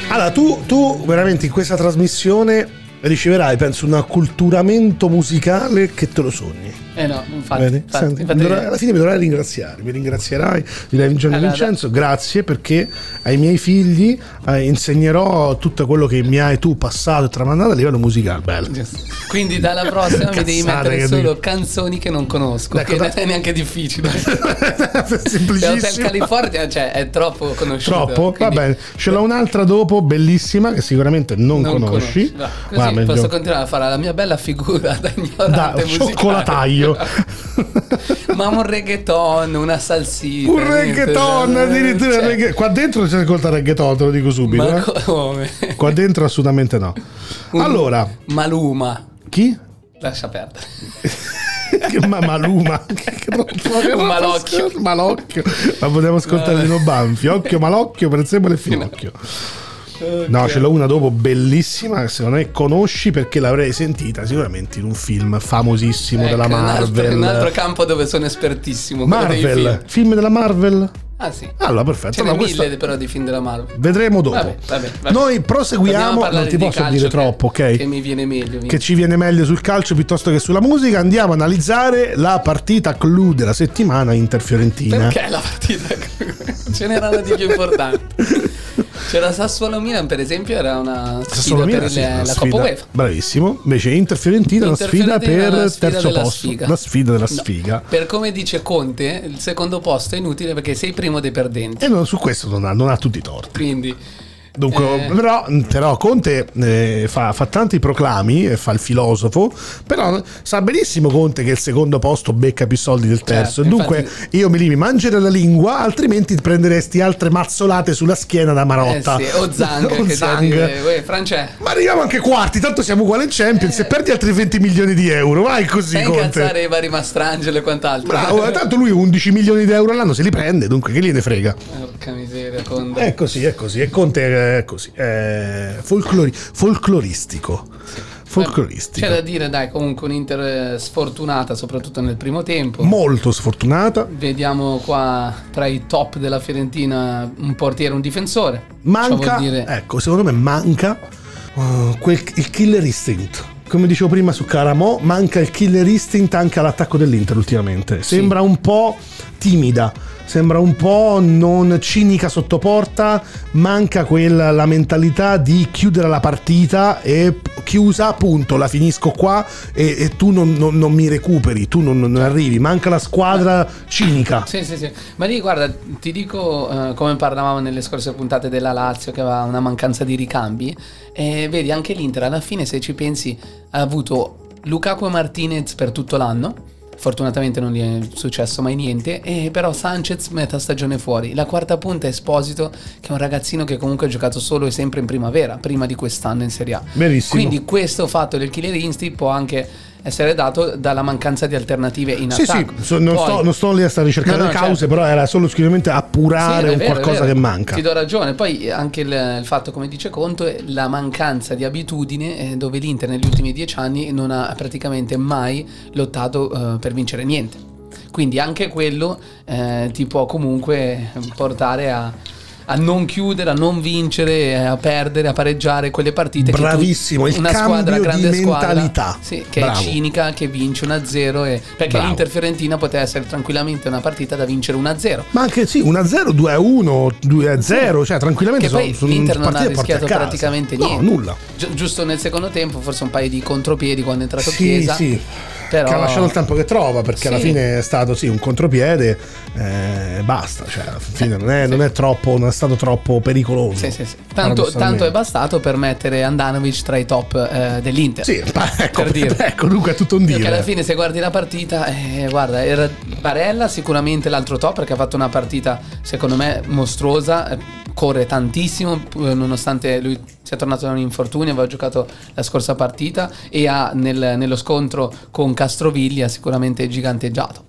S1: Allora, tu, tu veramente in questa trasmissione riceverai, penso, un acculturamento musicale che te lo sogni.
S2: Eh no, infatti. Infatti,
S1: Senti,
S2: infatti-
S1: mi dovrai- alla fine mi dovrai ringraziare, mi ringrazierai, dirai Giorgio
S2: Allora,
S1: Vincenzo, grazie perché ai miei figli eh, insegnerò tutto quello che mi hai tu passato e tramandato a livello musicale. Bello.
S2: Quindi dalla prossima mi devi mettere solo
S1: dico.
S2: canzoni che non conosco,
S1: Ecco,
S2: che
S1: da-
S2: non è neanche difficile. Hotel [laughs]
S1: Semplicissimo.
S2: California cioè, è troppo conosciuto.
S1: Troppo? Va
S2: quindi
S1: bene, ce l'ho un'altra dopo, bellissima, che sicuramente non, conosci.
S2: Va, Così
S1: meglio-
S2: posso continuare a fare la mia bella figura da
S1: da
S2: ignorante musicale.
S1: cioccolataio. [laughs]
S2: Ma un reggaeton, una salsina.
S1: Un reggaeton,
S2: cioè,
S1: addirittura
S2: cioè,
S1: regga- Qua dentro si ascolta reggaeton, te lo dico subito.
S2: Ma
S1: eh.
S2: come?
S1: Qua dentro assolutamente no.
S2: Un-
S1: Allora,
S2: Maluma.
S1: chi?
S2: Lascia perdere. [laughs]
S1: Che ma- Maluma. [laughs]
S2: Malocchio.
S1: Malocchio. Ma potremmo ascoltare Lino Banfi. Occhio, malocchio, prezzemolo e finocchio. No, ce l'ho una dopo bellissima che secondo me conosci perché l'avrei sentita sicuramente in un film famosissimo
S2: Ecco,
S1: della
S2: un altro-
S1: Marvel.
S2: Un altro campo dove sono espertissimo.
S1: Marvel,
S2: film.
S1: film. della Marvel?
S2: Ah sì.
S1: Allora, perfetto.
S2: Ce ne
S1: Allora,
S2: mille
S1: questa-
S2: però di film della Marvel.
S1: Vedremo dopo.
S2: Vabbè, vabbè, vabbè.
S1: Noi proseguiamo, non ti
S2: di
S1: posso dire
S2: che-
S1: troppo, ok?
S2: Che mi viene meglio.
S1: Che ci viene meglio sul calcio piuttosto che sulla musica. Andiamo a analizzare la partita clou della settimana Inter-Fiorentina.
S2: Perché la partita? Ce [laughs] n'erano di più importanti. [laughs] C'era Sassuolo Milan, per esempio, era una sfida per
S1: sì,
S2: la Coppa UEFA.
S1: Bravissimo. Invece Inter-Fiorentina è una sfida per
S2: la sfida
S1: terzo posto.
S2: sfiga.
S1: La sfida della
S2: No,
S1: sfiga.
S2: Per come dice Conte, il secondo posto è inutile perché sei primo dei perdenti.
S1: E non- su questo non ha, non ha tutti i torti.
S2: Quindi
S1: Dunque,
S2: Eh.
S1: però, però Conte eh, fa, fa tanti proclami, e fa il filosofo, però sa benissimo Conte che il secondo posto becca più soldi del terzo.
S2: Certo,
S1: Dunque
S2: infatti-
S1: io mi limi mangiare la lingua, altrimenti prenderesti altre mazzolate sulla schiena da
S2: eh
S1: Marotta.
S2: sì, o Zang [laughs]
S1: O Zang.
S2: dire, "Uè, France,
S1: Ma arriviamo anche quarti, tanto siamo uguali in Champions e perdi altri 20 milioni di euro. Vai così, Conte.
S2: incazzare i vari Mastrangelo e quant'altro.
S1: Bravo, tanto lui 11 milioni di euro all'anno se li prende, dunque che gliene frega.
S2: Porca miseria, Conte.
S1: È così, è così. E Conte è così. È folclori- folcloristico. Folcloristico.
S2: C'è da dire, dai, comunque un'Inter eh, sfortunata, soprattutto nel primo tempo.
S1: Molto sfortunata.
S2: Vediamo qua tra i top della Fiorentina un portiere e un difensore.
S1: Manca, ecco, secondo me manca uh, quel, il killer instinct. Come dicevo prima su Caramo, manca il killer instinct anche all'attacco dell'Inter ultimamente. Sembra un po' timida, sembra un po' non cinica sotto porta, manca quella la mentalità di chiudere la partita e chiusa, punto, la finisco qua e, e tu non, non- non mi recuperi, tu non, non arrivi, manca la squadra cinica.
S2: Sì, sì, sì. Ma lì guarda, ti dico eh, come parlavamo nelle scorse puntate della Lazio che aveva una mancanza di ricambi. E vedi, anche l'Inter alla fine, se ci pensi, ha avuto Lukaku e Martinez per tutto l'anno. Fortunatamente non gli è successo mai niente. E però Sanchez metà stagione fuori. La quarta punta è Esposito, che è un ragazzino che comunque ha giocato solo e sempre in primavera, prima di quest'anno in Serie A.
S1: Benissimo.
S2: Quindi questo fatto del killer instinct può anche essere dato dalla mancanza di alternative in
S1: Sì, sì,
S2: attacco.
S1: so- non,
S2: Poi-
S1: sto, non sto lì a stare a ricercare
S2: No, no,
S1: le cause,
S2: certo.
S1: però era solo esclusivamente appurare
S2: Sì,
S1: un
S2: vero,
S1: qualcosa che manca.
S2: Ti do ragione. Poi anche il, il fatto, come dice Conto, è la mancanza di abitudine eh, dove l'Inter negli ultimi dieci anni non ha praticamente mai lottato eh, per vincere niente. Quindi anche quello eh, ti può comunque portare a, a non chiudere, a non vincere, eh, a perdere, a pareggiare quelle partite. che tu-
S1: Bravissimo, il
S2: una
S1: cambio
S2: squadra,
S1: di
S2: grande squadra,
S1: mentalità.
S2: sì, che
S1: Bravo.
S2: è cinica, che vince 1-0. E, perché
S1: Bravo.
S2: l'Inter Fiorentina poteva essere tranquillamente una partita da vincere 1-0.
S1: Ma anche sì, 1-0, 2-1, 2-0, cioè tranquillamente
S2: Che poi
S1: sono, sono
S2: l'Inter non ha rischiato praticamente
S1: No,
S2: niente.
S1: nulla.
S2: Gi- giusto nel secondo tempo, forse un paio di contropiedi quando è entrato
S1: Sì,
S2: Chiesa.
S1: sì.
S2: Però...
S1: Che ha lasciato il tempo che trova perché
S2: Sì.
S1: alla fine è stato sì un contropiede e basta. Cioè, alla fine non è, non è troppo, non è stato troppo pericoloso.
S2: Sì, sì. Tanto, tanto è bastato per mettere Andanovic tra i top eh, dell'Inter.
S1: Sì, [laughs] ecco,
S2: Per dire.
S1: ecco, dunque è tutto un
S2: Perché alla fine se guardi la partita, eh, guarda, era Barella sicuramente l'altro top perché ha fatto una partita secondo me mostruosa, eh, corre tantissimo eh, nonostante lui sia tornato da un infortunio, aveva giocato la scorsa partita e ha nel- nello scontro con Castrovilli ha sicuramente giganteggiato.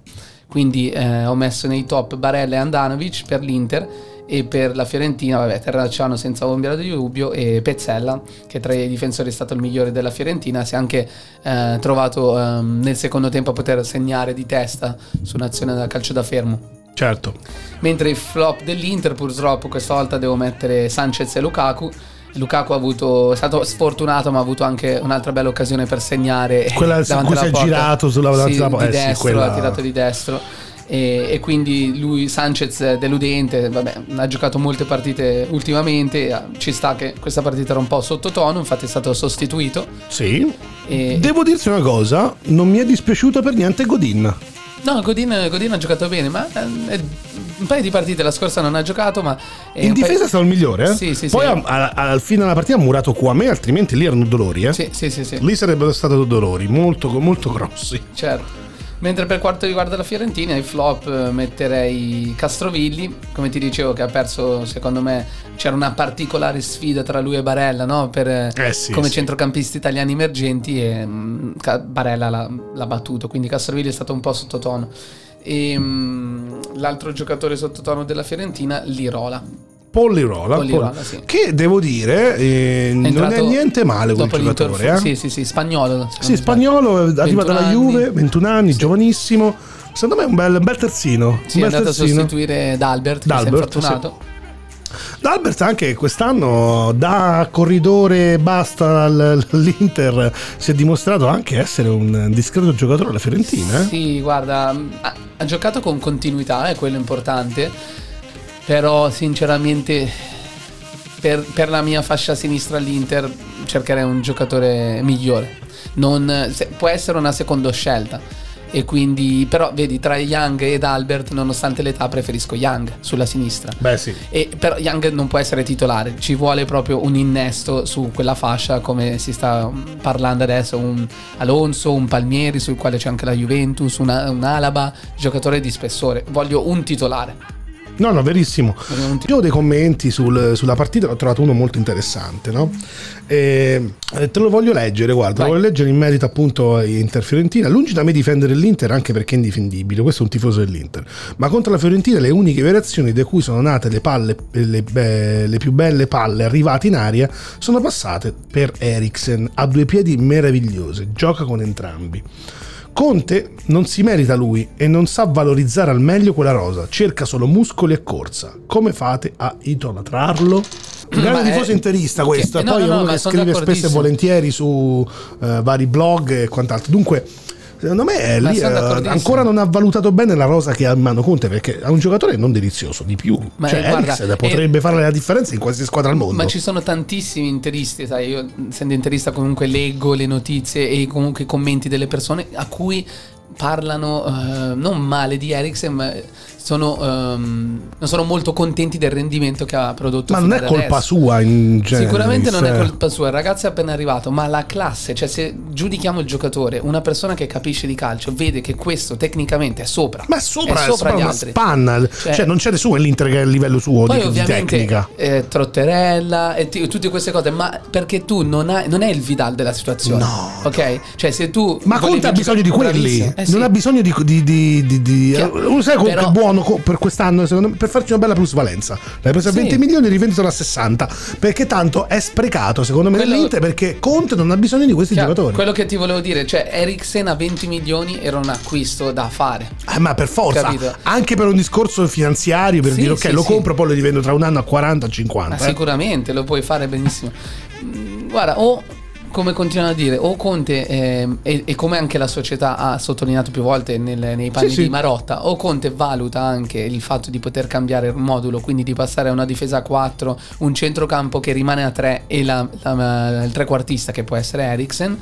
S2: Quindi eh, ho messo nei top Barella e Andanovic per l'Inter e per la Fiorentina, vabbè, Terracciano senza ombra di dubbio e Pezzella, che tra i difensori è stato il migliore della Fiorentina, si è anche eh, trovato ehm, nel secondo tempo a poter segnare di testa su un'azione da calcio da fermo.
S1: Certo.
S2: Mentre i flop dell'Inter, purtroppo questa volta devo mettere Sanchez e Lukaku. Lukaku ha avuto, è stato sfortunato, ma ha avuto anche un'altra bella occasione per segnare. [laughs]
S1: Quella su cui si è
S2: porta.
S1: girato sulla- davanti
S2: Sì,
S1: porta.
S2: di
S1: Eh sì,
S2: destro,
S1: quella-
S2: ha tirato di destro. E, e quindi lui, Sanchez, è deludente, vabbè, ha giocato molte partite ultimamente. Ci sta che questa partita era un po' sottotono, infatti è stato sostituito.
S1: Sì.
S2: E,
S1: Devo dirti una cosa, non mi è dispiaciuto per niente Godin.
S2: No, Godin, Godin ha giocato bene, ma eh, un paio di partite la scorsa non ha giocato, ma...
S1: In
S2: un paio-
S1: difesa è stato il migliore, eh?
S2: Sì, sì,
S1: Poi
S2: sì.
S1: a- a- al fine della partita ha murato Kwame, altrimenti lì erano dolori, eh?
S2: Sì, sì, sì, sì.
S1: Lì sarebbero stati dolori molto, molto grossi.
S2: Certo. Mentre per quanto riguarda la Fiorentina, i flop eh, metterei Castrovilli, come ti dicevo che ha perso, secondo me c'era una particolare sfida tra lui e Barella, no? Per, eh,
S1: Eh sì,
S2: come
S1: sì.
S2: centrocampisti italiani emergenti e mm, Ca- Barella l'ha, l'ha battuto, quindi Castrovilli è stato un po' sottotono. E mm, l'altro giocatore sottotono della Fiorentina, Lirola.
S1: Pollirola,
S2: Pollirola,
S1: Poll-
S2: sì.
S1: che devo dire eh,
S2: È
S1: non è niente male
S2: l'Inter-
S1: giocatore. Eh?
S2: Sì, sì, sì, spagnolo.
S1: Sì, spagnolo, è arrivato
S2: 21
S1: dalla
S2: anni.
S1: Juve, 21 anni, giovanissimo. Secondo me è un bel, bel terzino.
S2: Sì,
S1: un
S2: è
S1: bel
S2: andato a
S1: terzino.
S2: sostituire D'Albert, che si è
S1: D'Albert,
S2: infortunato.
S1: D'Albert anche quest'anno da corridore basta al- all'Inter si è dimostrato anche essere un discreto giocatore alla Fiorentina. eh?
S2: Sì, guarda, ha, ha giocato con continuità, è quello importante, però sinceramente per, per la mia fascia sinistra all'Inter cercherei un giocatore migliore. Non- se- può essere una seconda scelta. E quindi, però, vedi, tra Young ed Albert, nonostante l'età, preferisco Young sulla sinistra.
S1: Beh sì.
S2: E però Young non può essere titolare, ci vuole proprio un innesto su quella fascia come si sta parlando adesso, un Alonso, un Palmieri sul quale c'è anche la Juventus, una- un Alaba, giocatore di spessore. Voglio un titolare.
S1: No, no, verissimo. Io ho dei commenti sul- sulla partita, ho trovato uno molto interessante, no? E, eh, te lo voglio leggere, guarda,
S2: Vai.
S1: lo voglio leggere in merito appunto a Inter Fiorentina. Lungi da me difendere l'Inter anche perché è indifendibile, questo è un tifoso dell'Inter. Ma contro la Fiorentina le uniche variazioni da cui sono nate le palle, le, be- le più belle palle arrivate in aria sono passate per Eriksen, ha due piedi meravigliose, gioca con entrambi. Conte non si merita lui e non sa valorizzare al meglio quella rosa, cerca solo muscoli e corsa. Come fate a idolatrarlo? Un grande
S2: è-
S1: tifoso interista questo, e
S2: no,
S1: poi
S2: no, no,
S1: uno che scrive spesso e volentieri su eh, vari blog e quant'altro. Dunque, secondo me è
S2: Ma
S1: lì, eh, ancora non ha valutato bene la rosa che ha in mano Conte, perché è un giocatore non delizioso, di più.
S2: Ma,
S1: cioè,
S2: eh, guarda,
S1: Eriksen
S2: eh,
S1: potrebbe fare la differenza in qualsiasi squadra al mondo.
S2: Ma ci sono tantissimi interisti, sai, io essendo interista comunque leggo le notizie e comunque i commenti delle persone a cui parlano eh, non male di Eriksen, ma sono, ehm, non sono molto contenti del rendimento che ha prodotto.
S1: Ma non è colpa
S2: adesso.
S1: sua in genere.
S2: Sicuramente non è
S1: eh.
S2: colpa sua, il ragazzo è appena arrivato, ma la classe, cioè se giudichiamo il giocatore, una persona che capisce di calcio, vede che questo tecnicamente è sopra.
S1: Ma è sopra,
S2: è
S1: è
S2: sopra
S1: sopra
S2: gli
S1: una
S2: altri.
S1: spanna. Cioè, non c'è nessuno nell'Inter che è a livello suo
S2: Poi
S1: di, di tecnica.
S2: eh, Trotterella e ti- tutte queste cose, ma perché tu non, hai, non è il Vidal della situazione.
S1: No,
S2: Ok? Cioè se tu...
S1: Ma Conte ha bisogno di quelli.
S2: Eh sì.
S1: non ha bisogno di. di, di, di, di-. Lo sai come
S2: Però-
S1: è co- per quest'anno, secondo me, per farci una bella plusvalenza. L'hai preso a
S2: Sì.
S1: 20 milioni e rivenditelo a 60. Perché tanto è sprecato, secondo me,
S2: Quello-
S1: nell'Inter perché Conte non ha bisogno di questi
S2: Chiaro,
S1: giocatori.
S2: Quello che ti volevo dire, cioè Eriksen a 20 milioni era un acquisto da fare.
S1: Eh, ma per forza,
S2: Capito.
S1: anche per un discorso finanziario, per
S2: Sì,
S1: dire ok,
S2: sì,
S1: lo compro, poi lo rivendo tra un anno a 40, 50.
S2: Ma
S1: eh.
S2: sicuramente lo puoi fare benissimo. Mm, Guarda, o come continuano a dire, o Conte ehm, e, e come anche la società ha sottolineato più volte nel- nei panni
S1: Sì, sì.
S2: di Marotta, o Conte valuta anche il fatto di poter cambiare il modulo, quindi di passare a una difesa a 4, un centrocampo che rimane a 3 e la- la- il trequartista che può essere Eriksen.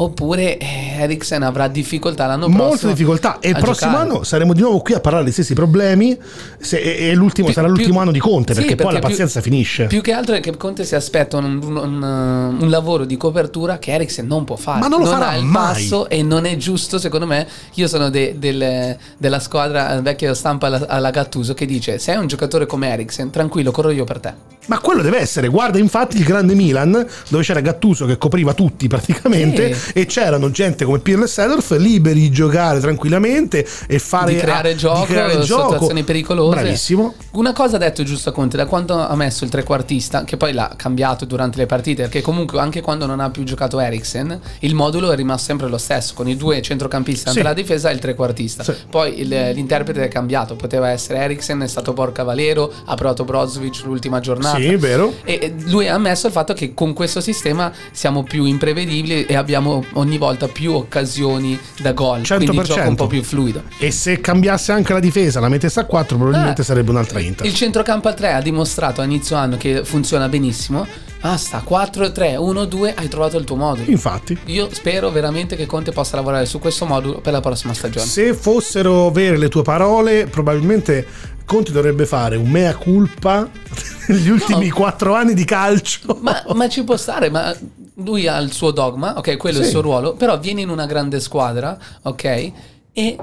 S2: Oppure eh, Eriksen avrà difficoltà l'anno prossimo.
S1: Molte difficoltà e il prossimo
S2: giocare.
S1: anno saremo di nuovo qui a parlare dei stessi problemi se- e, e l'ultimo
S2: Più-
S1: sarà l'ultimo
S2: più-
S1: anno di Conte
S2: sì,
S1: perché, poi la
S2: più-
S1: pazienza finisce.
S2: Più che altro è che Conte si aspetta un, un- un- un lavoro di copertura che Eriksen non può fare.
S1: Ma non lo farà
S2: ha il
S1: mai.
S2: passo e non è giusto, secondo me. Io sono de- del- della squadra eh, vecchia stampa alla, alla Gattuso che dice: Se hai un giocatore come Eriksen, tranquillo, corro io per te.
S1: Ma quello deve essere, guarda infatti il grande Milan dove c'era Gattuso che copriva tutti praticamente
S2: Sì.
S1: E c'erano gente come Pirlo e Sedorf liberi di giocare tranquillamente e fare
S2: di creare
S1: ah,
S2: gioco,
S1: di creare gioco.
S2: situazioni pericolose.
S1: Bravissimo.
S2: Una cosa ha detto giusto Conte, da quando ha messo il trequartista, che poi l'ha cambiato durante le partite, perché comunque anche quando non ha più giocato Eriksen, il modulo è rimasto sempre lo stesso, con i due centrocampisti
S1: Sì.
S2: la difesa e il trequartista.
S1: Sì.
S2: Poi il- l'interprete è cambiato, poteva essere Eriksen, è stato Borca Valero, ha provato Brozovic l'ultima giornata.
S1: Sì, vero.
S2: E lui ha ammesso il fatto che con questo sistema siamo più imprevedibili e abbiamo ogni volta più occasioni da gol, quindi il
S1: 100%.
S2: gioco un po' più fluido.
S1: E se cambiasse anche la difesa, la mettesse a 4, probabilmente
S2: Eh,
S1: sarebbe un'altra Inter.
S2: Il centrocampo a 3 ha dimostrato a inizio anno che funziona benissimo. Basta, 4-3, 1-2, hai trovato il tuo modulo.
S1: Infatti.
S2: Io spero veramente che Conte possa lavorare su questo modulo per la prossima stagione.
S1: Se fossero vere le tue parole, probabilmente Conte dovrebbe fare un mea culpa [laughs] negli ultimi
S2: No.
S1: quattro anni di calcio.
S2: Ma, ma ci può stare, ma lui ha il suo dogma, ok, quello è il
S1: Sì.
S2: suo ruolo, però viene in una grande squadra, ok, e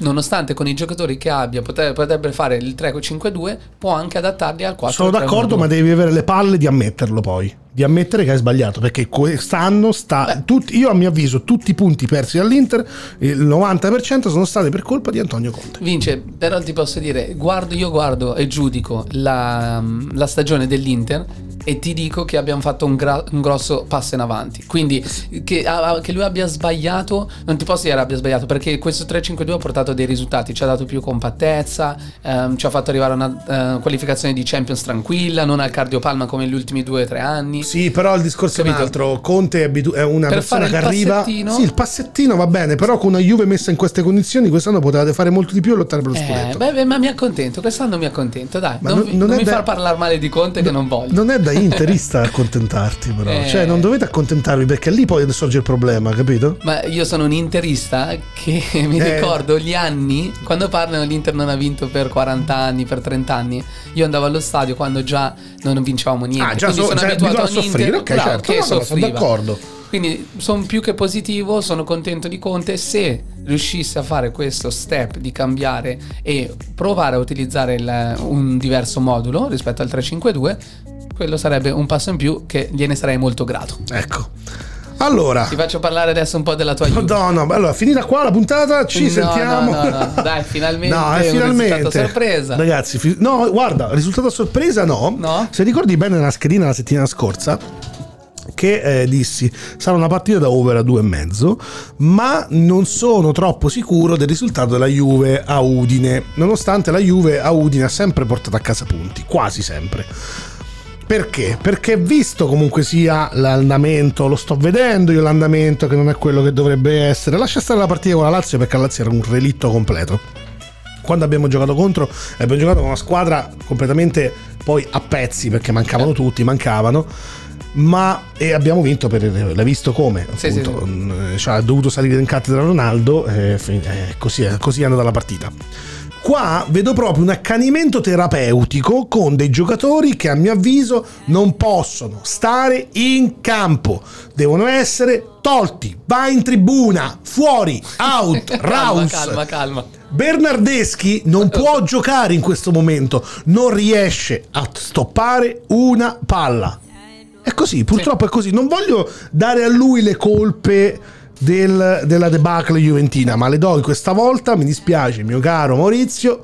S2: nonostante con i giocatori che abbia potrebbe fare il 3-5-2, può anche adattarli al 4
S1: Sono d'accordo, ma devi avere le palle di ammetterlo poi. Di ammettere che hai sbagliato. Perché quest'anno sta. tutti- io, a mio avviso, tutti i punti persi dall'Inter, il 90% sono stati per colpa di Antonio Conte.
S2: Vince, però ti posso dire, guardo, io guardo e giudico la, la stagione dell'Inter e ti dico che abbiamo fatto un, gra- un grosso passo in avanti. Quindi che, a- che lui abbia sbagliato, non ti posso dire abbia sbagliato, perché questo 3-5-2 ha portato dei risultati, ci ha dato più compattezza, ehm, ci ha fatto arrivare a una eh, qualificazione di Champions tranquilla, non al cardiopalma come negli ultimi 2-3 anni.
S1: Sì, però il discorso è un
S2: Capito?
S1: altro. Conte è, abitu- è una
S2: Per
S1: persona che arriva. Sì, il passettino va bene, però con una Juve messa in queste condizioni, quest'anno potevate fare molto di più e lottare per lo
S2: Eh,
S1: scudetto.
S2: beh, beh, ma mi accontento, quest'anno mi accontento, dai,
S1: Ma
S2: non,
S1: non- non
S2: mi
S1: da-
S2: far parlare male di Conte che non voglio.
S1: Non è da interista accontentarti, però.
S2: Eh.
S1: Cioè, non dovete accontentarvi perché lì poi sorge il problema, capito?
S2: Ma io sono un interista che [laughs] mi
S1: Eh.
S2: ricordo gli anni, quando parlano l'Inter non ha vinto per 40 anni, per 30 anni, io andavo allo stadio quando già non vincevamo niente.
S1: Ah, già so-
S2: sono
S1: cioè,
S2: abituato a
S1: soffrire, ok, certo,
S2: che
S1: no, no, sono d'accordo.
S2: Quindi sono più che positivo, sono contento di Conte se riuscisse a fare questo step di cambiare e provare a utilizzare il- un diverso modulo rispetto al 352, quello sarebbe un passo in più che gliene sarei molto grato.
S1: Ecco. Allora.
S2: Ti faccio parlare adesso un po' della tua Juve.
S1: No, no, allora finita qua la puntata, ci
S2: No,
S1: sentiamo.
S2: no, no, no, dai, finalmente
S1: No, è finalmente.
S2: risultato sorpresa.
S1: Ragazzi, fi- no, guarda, risultato a sorpresa no.
S2: No?
S1: Se ricordi bene nella schedina la settimana scorsa che eh, dissi sarà una partita da over a due e mezzo ma non sono troppo sicuro del risultato della Juve a Udine nonostante la Juve a Udine ha sempre portato a casa punti quasi sempre perché? Perché visto comunque sia l'andamento, lo sto vedendo io l'andamento che non è quello che dovrebbe essere, lascia stare la partita con la Lazio perché la Lazio era un relitto completo. Quando abbiamo giocato contro, abbiamo giocato con una squadra completamente poi a pezzi perché mancavano tutti, mancavano. Ma e abbiamo vinto per l'hai visto come?
S2: Sì, sì,
S1: appunto, mm, cioè, ha dovuto salire in cattedra Ronaldo e fin- eh, così, così è andata la partita. Qua vedo proprio un accanimento terapeutico con dei giocatori che a mio avviso non possono stare in campo, devono essere tolti, vai in tribuna, fuori, out, [laughs]
S2: calma, calma, calma.
S1: Bernardeschi non può giocare in questo momento, non riesce a stoppare una palla. È così, purtroppo è così. Non voglio dare a lui le colpe del- della debacle juventina, ma le do questa volta. Mi dispiace, mio caro Maurizio.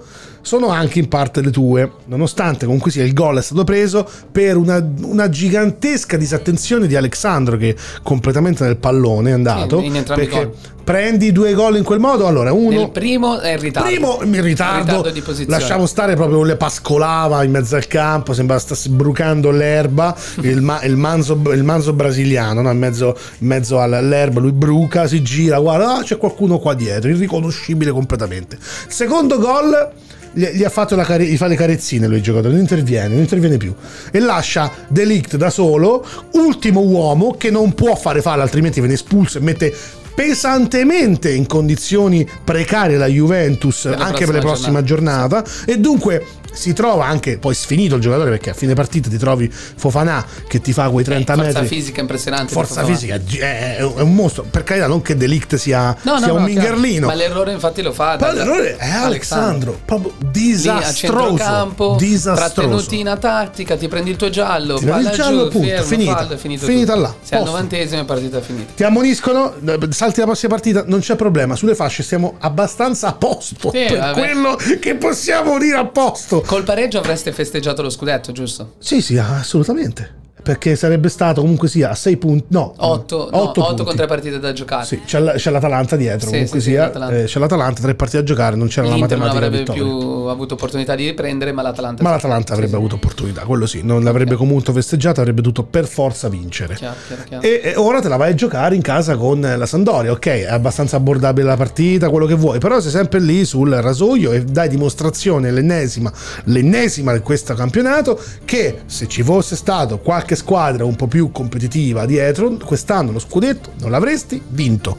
S1: Sono anche in parte le tue, nonostante comunque sia il gol è stato preso per una, una gigantesca disattenzione di Alexandro che completamente nel pallone è andato.
S2: Sì, in entrambi
S1: perché
S2: gol.
S1: prendi due gol in quel modo, allora uno
S2: Nel primo è in ritardo.
S1: Primo in ritardo,
S2: Ritardo di posizione.
S1: lasciamo stare proprio le pascolava in mezzo al campo, sembra stesse brucando l'erba, il, ma- il manzo, il manzo brasiliano, no? in, mezzo, in mezzo all- all'erba, lui bruca, si gira, guarda, ah, c'è qualcuno qua dietro, irriconoscibile completamente. Secondo gol, gli, gli ha fatto la care- gli fa le carezzine lui il giocatore, non interviene, non interviene più. E lascia Delict da solo, ultimo uomo che non può fare fallo altrimenti viene espulso e mette pesantemente in condizioni precarie la Juventus
S2: Per
S1: anche per la
S2: prossima
S1: prossima giornata e dunque si trova anche poi sfinito il giocatore perché a fine partita ti trovi Fofanà che ti fa quei 30
S2: Forza
S1: metri
S2: fisica impressionante.
S1: forza fisica è, è un mostro per carità non che Delict sia,
S2: No, no,
S1: sia
S2: no,
S1: un
S2: chiaro.
S1: mingerlino
S2: Ma l'errore infatti lo fa. da-
S1: l'errore è Alexandro, proprio
S2: Lì a
S1: disastroso disastroso
S2: trattenutina tattica, ti prendi il tuo giallo,
S1: Ti prendi il giallo,
S2: giù,
S1: punto,
S2: fermo,
S1: finita.
S2: fallo, è finito
S1: Finita
S2: tutto.
S1: là,
S2: Sei al novantesimo e partita finita.
S1: ti ammoniscono, salti la prossima partita, non c'è problema. Sulle fasce siamo abbastanza a posto.
S2: Sì,
S1: per
S2: vabbè.
S1: quello che possiamo dire a posto.
S2: Col pareggio avreste festeggiato lo scudetto, giusto?
S1: Sì, sì, assolutamente. Perché sarebbe stato comunque sia a 6 punti. No,
S2: 8,
S1: otto
S2: con
S1: punti.
S2: tre partite da giocare.
S1: Sì, c'è, la- c'è l'Atalanta dietro.
S2: Sì,
S1: comunque
S2: sì,
S1: sia,
S2: l'Atalanta.
S1: eh, c'è l'Atalanta, tre partite da giocare, non c'era
S2: L'Inter
S1: la
S2: non
S1: matematica
S2: avrebbe
S1: vittoria.
S2: più avuto opportunità di riprendere, ma l'Atalanta.
S1: Ma l'Atalanta avrebbe avuto opportunità, quello sì, non l'avrebbe comunque festeggiato, avrebbe dovuto per forza vincere.
S2: Chiaro, chiaro, chiaro.
S1: E, e ora te la vai a giocare in casa con la Sandoria, ok, è abbastanza abbordabile la partita, quello che vuoi, però sei sempre lì sul rasoio e dai dimostrazione l'ennesima, l'ennesima di questo campionato che se ci fosse stato qualche squadra un po' più competitiva dietro, quest'anno lo scudetto non l'avresti vinto.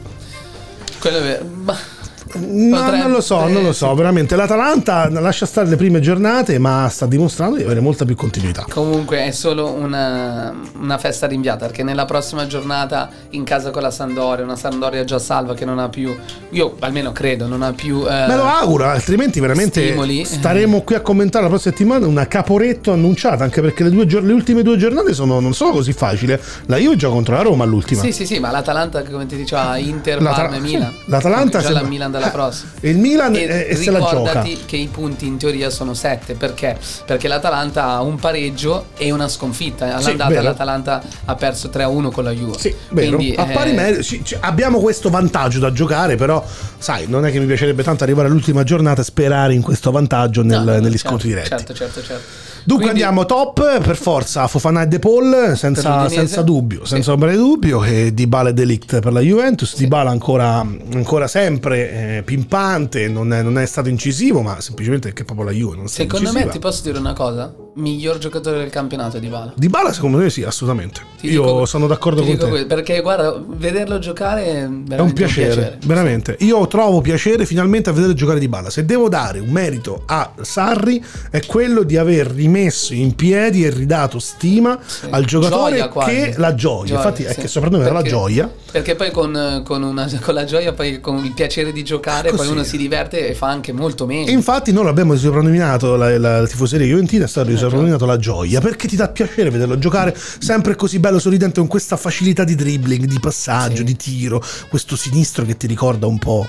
S2: Quello è vero.
S1: No,
S2: Potrebbe-
S1: non lo so, non lo so, veramente l'Atalanta lascia stare le prime giornate, ma sta dimostrando di avere molta più continuità.
S2: Comunque è solo una, una festa rinviata perché nella prossima giornata in casa con la Sandoria, una Sandoria già salva che non ha più, io almeno credo, non ha più... eh,
S1: Me lo auguro, altrimenti veramente
S2: Stimoli.
S1: staremo qui a commentare la prossima settimana una caporetto annunciata, anche perché le, due le ultime due giornate sono, non sono così facili. La Juve gioca contro la Roma all'ultima.
S2: Sì, sì, sì, ma l'Atalanta, come ti diceva, Inter,
S1: L'Ata-
S2: Parma e Milan.
S1: l'Atalanta
S2: già
S1: sembra-
S2: la Milan dalla
S1: Eh,
S2: prossima.
S1: Il Milan
S2: E
S1: eh, e se la gioca.
S2: ricordati che i punti in teoria sono 7 perché? Perché l'Atalanta ha un pareggio e una sconfitta. All'andata
S1: vero.
S2: l'Atalanta ha perso 3-1 con la Juve.
S1: Sì.
S2: Quindi,
S1: a
S2: eh,
S1: pari merito, sì, c- abbiamo questo vantaggio da giocare, però, sai, non è che mi piacerebbe tanto arrivare all'ultima giornata e sperare in questo vantaggio nel-
S2: no,
S1: negli
S2: certo,
S1: scontri diretti.
S2: Certo, certo, certo.
S1: Dunque
S2: Quindi-
S1: andiamo top per forza Fofana e De Paul senza, senza dubbio,
S2: Sì.
S1: senza ombra di dubbio e Dybala e Delict per la Juventus, Dybala ancora, ancora sempre eh, pimpante, non è, non è stato incisivo ma semplicemente perché proprio la Juve non sta
S2: Secondo me
S1: incisiva.
S2: ti posso dire una cosa? Miglior giocatore del campionato di Bala.
S1: Dybala secondo me sì, assolutamente.
S2: Ti
S1: Io
S2: dico-
S1: sono d'accordo con te.
S2: que- Perché guarda, vederlo giocare è,
S1: È un
S2: veramente
S1: piacere, veramente. Io trovo piacere finalmente a vedere giocare di Bala. Se devo dare un merito a Sarri è quello di aver rimesso in piedi e ridato stima al giocatore
S2: Gioia quasi.
S1: che la gioia. Infatti è
S2: sì.
S1: che soprattutto era la gioia.
S2: Perché poi con, con una- con la gioia, poi con il piacere di giocare, poi
S1: Così.
S2: uno si diverte e fa anche molto meglio.
S1: Infatti noi l'abbiamo soprannominato la, la, la tifoseria juventina è stato soprannominato la gioia perché ti dà piacere vederlo giocare sempre così bello sorridente con questa facilità di dribbling, di passaggio,
S2: Sì.
S1: di tiro, questo sinistro che ti ricorda un po'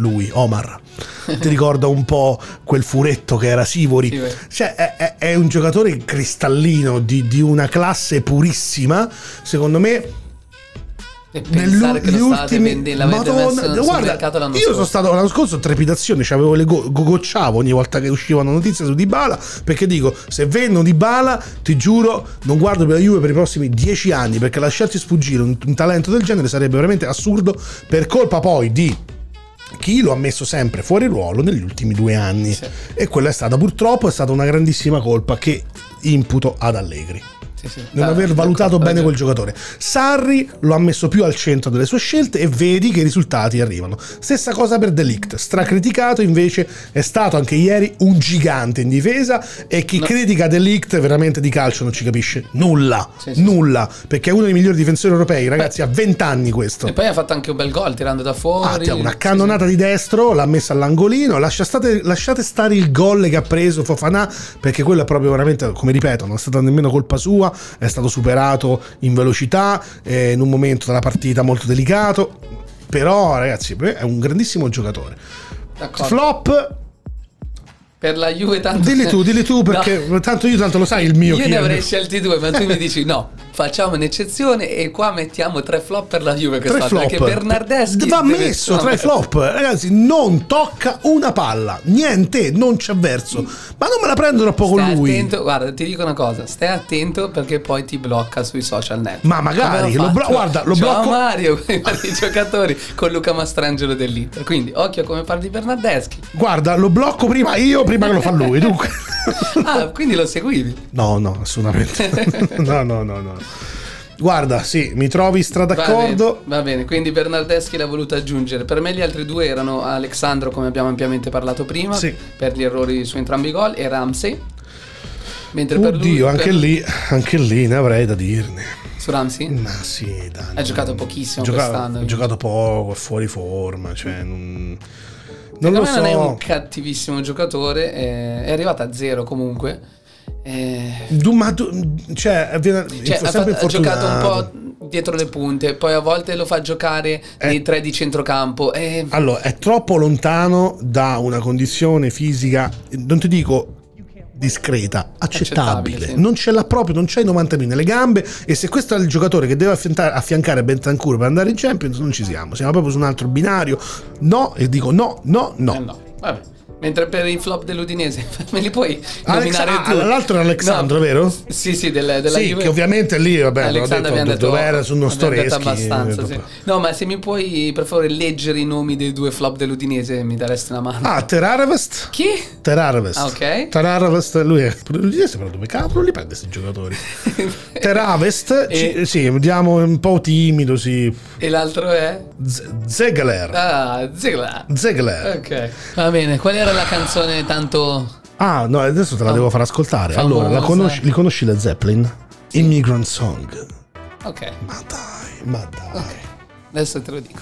S1: lui, Omar. ti ricorda un po' quel furetto che era Sivori.
S2: Sì,
S1: cioè è, è- è un giocatore cristallino di, di una classe purissima. Secondo me
S2: e pensare che lo state vendendo,
S1: Madonna, guarda, io
S2: scorso.
S1: sono stato l'anno scorso trepidazione c'avevo le go- gocciavo ogni volta che uscivano notizie su Dybala perché dico se vendono Dybala ti giuro non guardo per la Juve per i prossimi dieci anni perché lasciarci sfuggire un, un talento del genere sarebbe veramente assurdo per colpa poi di chi lo ha messo sempre fuori ruolo negli ultimi due anni
S2: Sì.
S1: e quella è stata purtroppo è stata una grandissima colpa che imputo ad Allegri
S2: Sì, sì.
S1: non
S2: Ah,
S1: aver valutato bene quel giocatore. Sarri lo ha messo più al centro delle sue scelte e vedi che i risultati arrivano. Stessa cosa per Delict, stracriticato invece è stato anche ieri un gigante in difesa e chi
S2: No.
S1: critica Delict veramente di calcio non ci capisce nulla,
S2: Sì,
S1: nulla, perché è uno dei migliori difensori europei, ragazzi, ha 20 anni questo.
S2: E poi ha fatto anche un bel gol tirando da fuori.
S1: Ah, una cannonata di destro, l'ha messa all'angolino. lascia state- lasciate stare il gol che ha preso Fofana, perché quello è proprio veramente, come ripeto, non è stata nemmeno colpa sua, è stato superato in velocità, eh, in un momento della partita molto delicato. Però, ragazzi, è un grandissimo giocatore.
S2: D'accordo.
S1: Flop,
S2: Per la Juve tanto...
S1: dilli tu, dilli tu, [laughs] perché
S2: No.
S1: tanto io tanto lo sai il mio
S2: Io ne avrei scelti due, ma tu mi [laughs] dici no, facciamo un'eccezione e qua mettiamo tre flop per la Juve
S1: Tre flop.
S2: Perché Bernardeschi
S1: va messo i flop, ragazzi. Non tocca una palla, niente, non c'è verso. Ma non me la prendo troppo con
S2: Stai
S1: lui.
S2: attento, guarda, ti dico una cosa, stai attento perché poi ti blocca sui social network.
S1: Ma magari, lo
S2: fatto?
S1: guarda, lo
S2: Ciao
S1: blocco-
S2: Mario [laughs] con i giocatori con Luca Mastrangelo dell'Inter. Quindi occhio come parli di Bernardeschi.
S1: Guarda, lo blocco prima io, prima che lo fa lui. Dunque. [laughs]
S2: Ah, quindi lo seguivi.
S1: No, no, assolutamente. [laughs] No, no, no, no. Guarda, sì, mi trovi stra
S2: Va
S1: d'accordo.
S2: bene, va bene, quindi Bernardeschi l'ha voluto aggiungere. Per me gli altri due erano Alexandro, come abbiamo ampiamente parlato prima,
S1: Sì.
S2: per gli errori su entrambi i gol, e Ramsey. Mentre per lui,
S1: Oddio, anche
S2: per-
S1: lì, anche lì ne avrei da dirne.
S2: Su Ramsey?
S1: Ma sì, dai.
S2: Ha giocato pochissimo
S1: Gioca-
S2: quest'anno.
S1: Ha giocato poco, è fuori forma, cioè non... Non lo
S2: me non è
S1: so.
S2: un cattivissimo giocatore, eh, è arrivato a zero comunque. Eh,
S1: Du- ma tu, cioè, viene
S2: cioè, ha, fatto- ha giocato un po' dietro le punte, poi a volte lo fa giocare nei tre di centrocampo. eh,
S1: Allora, è troppo lontano da una condizione fisica, non ti dico discreta, accettabile.
S2: Accettabile, sì.
S1: Non ce l'ha proprio, non c'è i 90 minuti nelle gambe e se questo è il giocatore che deve affiancare, affiancare Bentancur per andare in Champions, non ci siamo. Siamo proprio su un altro binario. No, e dico no, no, no.
S2: eh, no, vabbè. Mentre per i flop dell'Udinese, [laughs] me li puoi
S1: Alex-
S2: nominare
S1: ah,
S2: tu?
S1: l'altro era Alexandro,
S2: No.
S1: vero?
S2: Sì, sì, del- della
S1: sì,
S2: Juve.
S1: che ovviamente lì, vabbè, l'ho
S2: Alexandro
S1: detto,
S2: abbiamo detto,
S1: dove era su uno Storeschi.
S2: abbastanza, sì. No, ma se mi puoi per favore leggere i nomi dei due flop dell'Udinese mi daresti una mano.
S1: Ah, Terarvest?
S2: Chi?
S1: Terarvest.
S2: Ah, ok.
S1: Terarvest, lui è. L'Udinese però dove cavolo li prende questi giocatori? [laughs] Teravest,
S2: E-
S1: ci- sì, vediamo un po' timido, sì.
S2: E l'altro è?
S1: Z- Zegler.
S2: Ah, Zigla.
S1: Zegler.
S2: Ok. Va bene, qual era la canzone tanto...
S1: Ah, no, adesso te la devo far ascoltare.
S2: famosa.
S1: Allora, la conosci, li conosci le Zeppelin? Immigrant Song.
S2: Ok,
S1: Ma dai, ma dai.
S2: adesso te lo dico.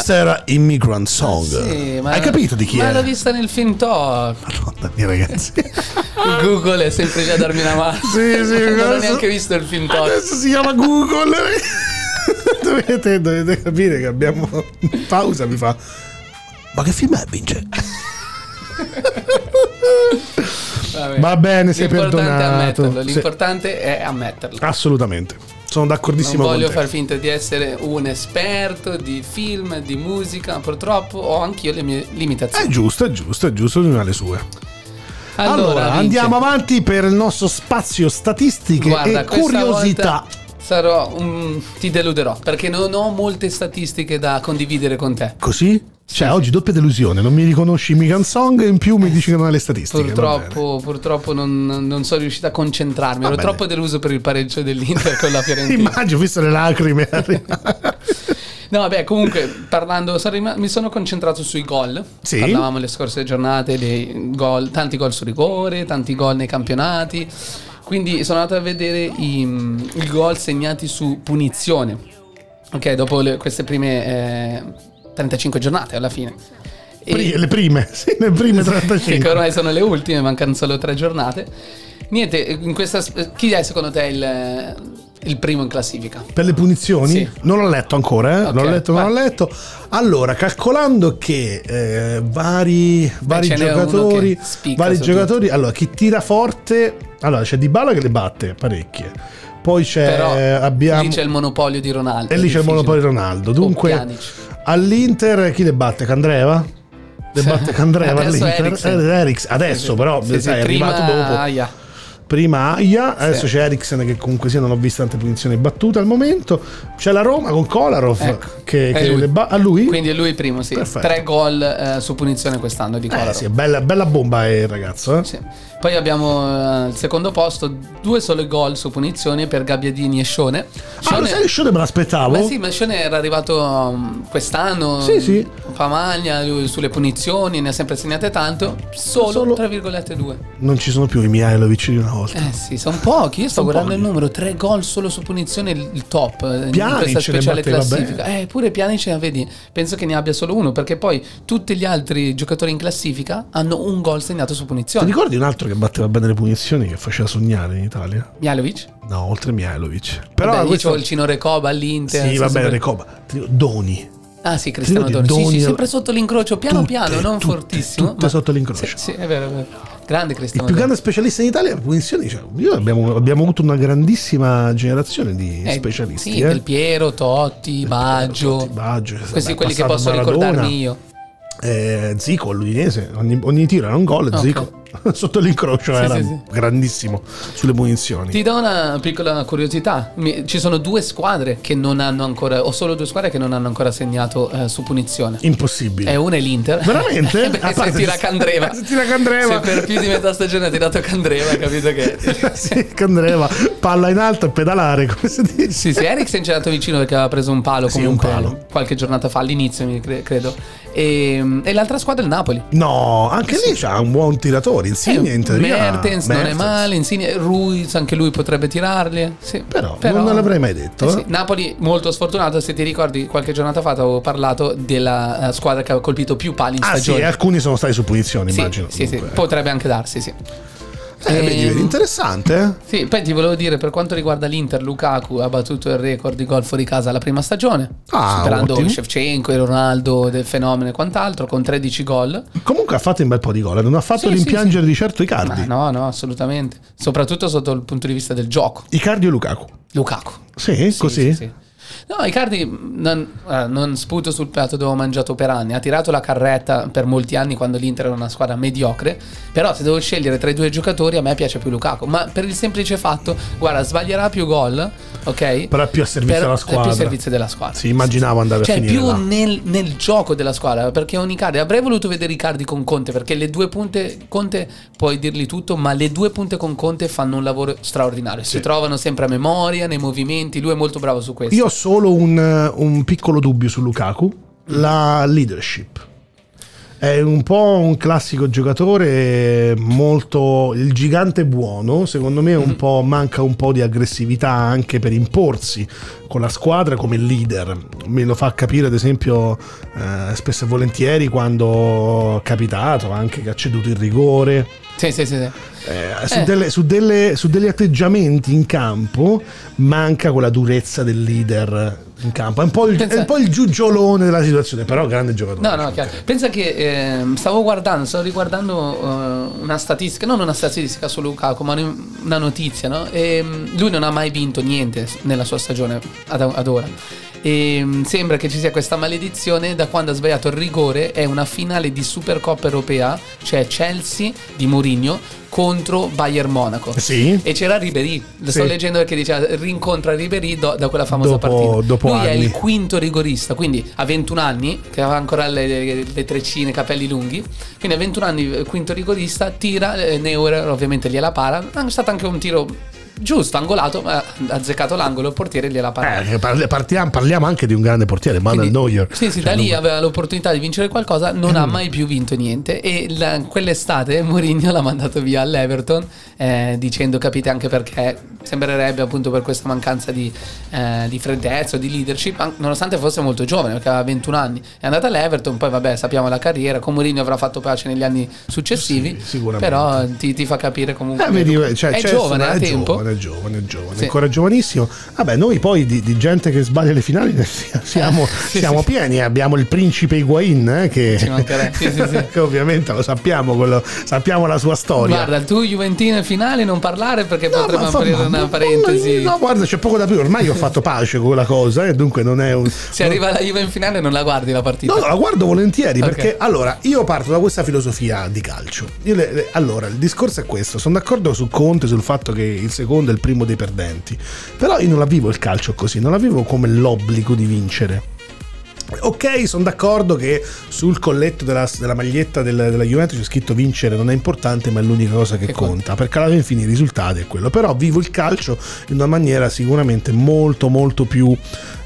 S1: Questa era Immigrant Song.
S2: Sì, ma-
S1: Hai capito di chi
S2: ma
S1: è?
S2: l'ho vista nel film Thor.
S1: Madonna mia, ragazzi. [laughs]
S2: Google è sempre lì a darmi una mano.
S1: Sì, sì,
S2: non ho neanche visto il film Thor.
S1: Adesso si chiama Google. [laughs] dovete, dovete capire che abbiamo pausa. Mi fa. Ma che film è, Vince? [laughs] Va bene, sei
S2: L'importante è
S1: perdonato. Sì.
S2: L'importante è ammetterlo.
S1: Assolutamente. Sono
S2: Non
S1: d'accordissimo
S2: voglio
S1: con te.
S2: far finta di essere un esperto di film, di musica, purtroppo ho anch'io le mie
S1: È
S2: limitazioni.
S1: giusto, è giusto, è giusto, ognuno ha le sue. Allora,
S2: Vince,
S1: andiamo avanti per il nostro spazio statistiche
S2: Guarda,
S1: e curiosità.
S2: Sarò un- ti deluderò perché non ho molte statistiche da condividere con te.
S1: Così? Cioè,
S2: sì.
S1: oggi doppia delusione, non mi riconosci mica un song e in più mi dici che non hai le statistiche. va.
S2: Purtroppo, purtroppo non, non sono riuscito a concentrarmi. Ero
S1: bene.
S2: troppo deluso per il pareggio dell'Inter con la Fiorentina. [laughs]
S1: Immagino, ho visto le lacrime. [laughs]
S2: No, vabbè, comunque parlando, sono mi sono concentrato sui gol.
S1: Sì.
S2: Parlavamo le scorse giornate dei gol, tanti gol su rigore, tanti gol nei campionati. Quindi sono andato a vedere i, i gol segnati su punizione. Ok, dopo le- queste prime eh, 35 giornate alla fine. E-
S1: le prime, [laughs] sì, le prime
S2: che
S1: 35.
S2: ormai sono le ultime, mancano solo tre giornate. Niente, in questa, chi è secondo te il, il primo in classifica?
S1: Per le punizioni?
S2: Sì.
S1: Non l'ho letto ancora, eh?
S2: Ok,
S1: l'ho letto, non l'ho letto. Allora, calcolando che eh, vari, vari
S2: n'è
S1: giocatori,
S2: che
S1: vari giocatori, allora chi tira forte, allora c'è Dybala che le batte parecchie. Poi c'è
S2: Però
S1: abbiamo
S2: lì c'è il monopolio di Ronaldo.
S1: e lì c'è il monopolio Ronaldo.
S2: O
S1: Dunque. all'Inter chi le batte? Candreva? Le batte Candreva
S2: Adesso
S1: all'Inter?
S2: Eriksen.
S1: Eh. Adesso però
S2: Sì,
S1: sai, è
S2: prima
S1: arrivato dopo.
S2: Aia.
S1: Prima Aia, adesso
S2: Sì.
S1: c'è Eriksen che comunque sia non ho visto tante punizioni battute al momento. C'è la Roma con Kolarov
S2: Ecco,
S1: che, che
S2: lui.
S1: ba- a lui.
S2: Quindi è lui il primo, sì.
S1: Perfetto.
S2: Tre gol eh, su punizione quest'anno di
S1: eh,
S2: Kolarov.
S1: sì, bella, bella bomba è il ragazzo. Eh?
S2: Sì. Poi abbiamo eh, al secondo posto due sole gol su punizione per Gabbiadini e Scione.
S1: Ah, lo sai Scione me l'aspettavo?
S2: Ma sì, ma Scione era arrivato um, quest'anno.
S1: Sì, sì.
S2: Fa magna lui sulle punizioni, ne ha sempre segnate tanto. Solo,
S1: Solo-
S2: 3,2.
S1: Non ci sono più i Mihailovic di una volta.
S2: Eh sì, sono pochi. Io sto guardando
S1: pochi.
S2: il numero: tre gol solo su punizione, il top eh, in questa speciale classifica. Eh, pure Pjanic, vedi, penso che ne abbia solo uno, perché poi tutti gli altri giocatori in classifica hanno un gol segnato su
S1: Ti
S2: punizione.
S1: ricordi un altro che batteva bene le punizioni che faceva sognare in Italia?
S2: Mialovic?
S1: No, oltre Mihailovic. Però
S2: Vabbè, io
S1: questo...
S2: c'ho il Cino Recoba all'Inter.
S1: Sì, va bene,
S2: sempre-
S1: Recoba. Doni.
S2: Ah sì, Cristiano
S1: Ti
S2: Doni.
S1: ricordi
S2: Sì, sì,
S1: Doni-
S2: sempre sotto l'incrocio, piano
S1: Tutte,
S2: piano, non
S1: tutte,
S2: fortissimo.
S1: tutte sotto l'incrocio.
S2: Sì, sì, è vero, è vero. Grande
S1: Il
S2: Cristiano
S1: più
S2: Doni.
S1: grande specialista in Italia per punizioni. Cioè, io abbiamo, abbiamo avuto una grandissima generazione di
S2: Eh,
S1: specialisti.
S2: Sì,
S1: eh.
S2: Del Piero, Totti, Baggio.
S1: Totti, Baggio,
S2: Questi quelli che posso
S1: Maradona.
S2: ricordarmi io.
S1: Eh, Zico all'Udinese, ogni, ogni tiro era un gol.
S2: Ok.
S1: Zico [laughs] sotto l'incrocio
S2: Sì,
S1: era
S2: sì, sì.
S1: grandissimo sulle munizioni.
S2: Ti do una piccola curiosità. Ci sono due squadre che non hanno ancora, o solo due squadre che non hanno ancora segnato eh, su punizione.
S1: Impossibile.
S2: E una è l'Inter.
S1: Veramente? [laughs] A
S2: se tira Candreva. [laughs]
S1: Se tira Candreva.
S2: Se per più di metà stagione ha tirato Candreva, hai capito che.
S1: sì, Candreva, palla in alto e pedalare, come si dice.
S2: Sì, sì, Eriksen è andato vicino perché aveva preso un palo comunque
S1: un palo.
S2: qualche giornata fa, all'inizio credo. E, e l'altra squadra è il Napoli.
S1: No, anche lì c'ha un buon tiratore. Insigne
S2: Eh,
S1: in teoria.
S2: Mertens, non è
S1: Mertens.
S2: male, Insigne, Ruiz anche lui potrebbe tirarli. Sì.
S1: Però, non l'avrei mai detto.
S2: Eh sì,
S1: eh.
S2: Napoli molto sfortunato, se ti ricordi qualche giornata fa avevo parlato della eh, squadra che ha colpito più pali in
S1: Ah sì, alcuni sono stati su punizioni,
S2: Sì,
S1: immagino.
S2: sì, sì, potrebbe anche darsi, sì.
S1: Eh, vedi,
S2: Ehm,
S1: vedi, interessante. eh?
S2: Sì, poi ti volevo dire per quanto riguarda l'Inter, Lukaku ha battuto il record di gol fuori casa la prima stagione,
S1: Ah,
S2: superando
S1: ottimo.
S2: Shevchenko e Ronaldo del fenomeno e quant'altro con 13 gol.
S1: Comunque ha fatto un bel po' di gol. Non ha fatto
S2: Sì,
S1: rimpiangere di certo
S2: Ma
S1: Icardi.
S2: no, no, assolutamente. Soprattutto sotto il punto di vista del gioco.
S1: Icardi o Lukaku?
S2: Lukaku.
S1: Sì,
S2: Sì,
S1: così.
S2: sì, sì. No, Icardi non, eh, non sputo sul piatto dove ho mangiato per anni. Ha tirato la carretta per molti anni quando l'Inter era una squadra mediocre. Però se devo scegliere tra i due giocatori, a me piace più Lukaku. Ma per il semplice fatto, guarda, sbaglierà più gol, ok?
S1: Però è più a servizio
S2: Per-
S1: della
S2: È più
S1: squadra.
S2: a servizio della squadra.
S1: Sì, immaginavo andare
S2: Cioè,
S1: a finire
S2: più
S1: là.
S2: nel, nel gioco della squadra, perché un Icardi avrei voluto vedere Icardi con Conte, perché le due punte, Conte puoi dirgli tutto, ma le due punte con Conte fanno un lavoro straordinario, si trovano sempre a memoria, nei movimenti, lui è molto bravo su questo.
S1: Io ho solo un, un piccolo dubbio su Lukaku, la leadership. È un po' un classico giocatore molto il gigante buono, secondo me un po' manca un po' di aggressività anche per imporsi con la squadra come leader. Me lo fa capire ad esempio eh, spesso e volentieri quando è capitato anche che ha ceduto il rigore.
S2: Sì, sì, sì. sì.
S1: Eh, su,
S2: Eh.
S1: delle- su delle- su degli atteggiamenti in campo manca quella durezza del leader in campo. È un po' il,
S2: Pensa-
S1: un po' il giugiolone della situazione, però grande giocatore.
S2: No, no, chiaro. Pensa che ehm, stavo guardando, stavo riguardando eh, una statistica, non una statistica su Lukaku, ma un- una notizia, no? E, mm, lui non ha mai vinto niente nella sua stagione ad, ad ora. E mm, sembra che ci sia questa maledizione da quando ha sbagliato il rigore. È una finale di Supercoppa europea, cioè Chelsea di Mourinho contro Bayern Monaco.
S1: Sì.
S2: E c'era Ribery, lo sto
S1: Sì.
S2: leggendo perché diceva rincontra Ribery do- da quella famosa
S1: Dopo-
S2: partita.
S1: dopo
S2: Lui è
S1: anni.
S2: il quinto rigorista, quindi a 21 anni, che aveva ancora le, le treccine, capelli lunghi, quindi a 21 anni eh, quinto rigorista, tira, eh, Neuer ovviamente gliela para, è stato anche un tiro giusto, angolato, ma ha azzeccato l'angolo, il portiere gliela para.
S1: Eh, partiamo, parliamo anche di un grande portiere, Manuel Neuer.
S2: Sì, sì,
S1: Cioè,
S2: da lì
S1: non-
S2: aveva l'opportunità di vincere qualcosa, non ha mai più vinto niente e la- quell'estate Mourinho l'ha mandato via all'Everton eh, dicendo capite anche perché sembrerebbe appunto per questa mancanza di, eh, di freddezza di leadership, an- nonostante fosse molto giovane perché aveva 21 anni. È andata all'Everton, poi vabbè sappiamo la carriera, con Mourinho avrà fatto pace negli anni successivi,
S1: Sì,
S2: però ti, ti fa capire comunque...
S1: Eh, vedi, cioè,
S2: è
S1: c'è-
S2: giovane,
S1: è
S2: tempo.
S1: giovane, è giovane, è giovane,
S2: Sì.
S1: ancora giovanissimo. Vabbè, noi poi di, di gente che sbaglia le finali siamo, [laughs]
S2: sì,
S1: siamo
S2: sì.
S1: pieni. Abbiamo il principe Higuain, eh, che, [laughs] che ovviamente lo sappiamo, quello- sappiamo la sua storia.
S2: Guarda, tu Juventino in finale non parlare perché
S1: No,
S2: potremmo aprire
S1: ma-
S2: una parentesi.
S1: No, guarda, c'è poco da più. Ormai ho fatto pace con quella cosa, e dunque non è un. [laughs]
S2: Se arriva la Juve in finale non la guardi la partita.
S1: No, la guardo volentieri
S2: Ok.
S1: perché allora io parto da questa filosofia di calcio. Io le- le- allora, il discorso è questo: sono d'accordo su Conte sul fatto che il secondo è il primo dei perdenti, però io non la vivo il calcio così, non la vivo come l'obbligo di vincere. Ok, sono d'accordo che sul colletto della, della maglietta del- della Juventus c'è scritto vincere non è importante, ma è l'unica cosa che,
S2: Che
S1: conta,
S2: conta.
S1: perché alla fine i risultati è quello. Però vivo il calcio in una maniera sicuramente molto molto più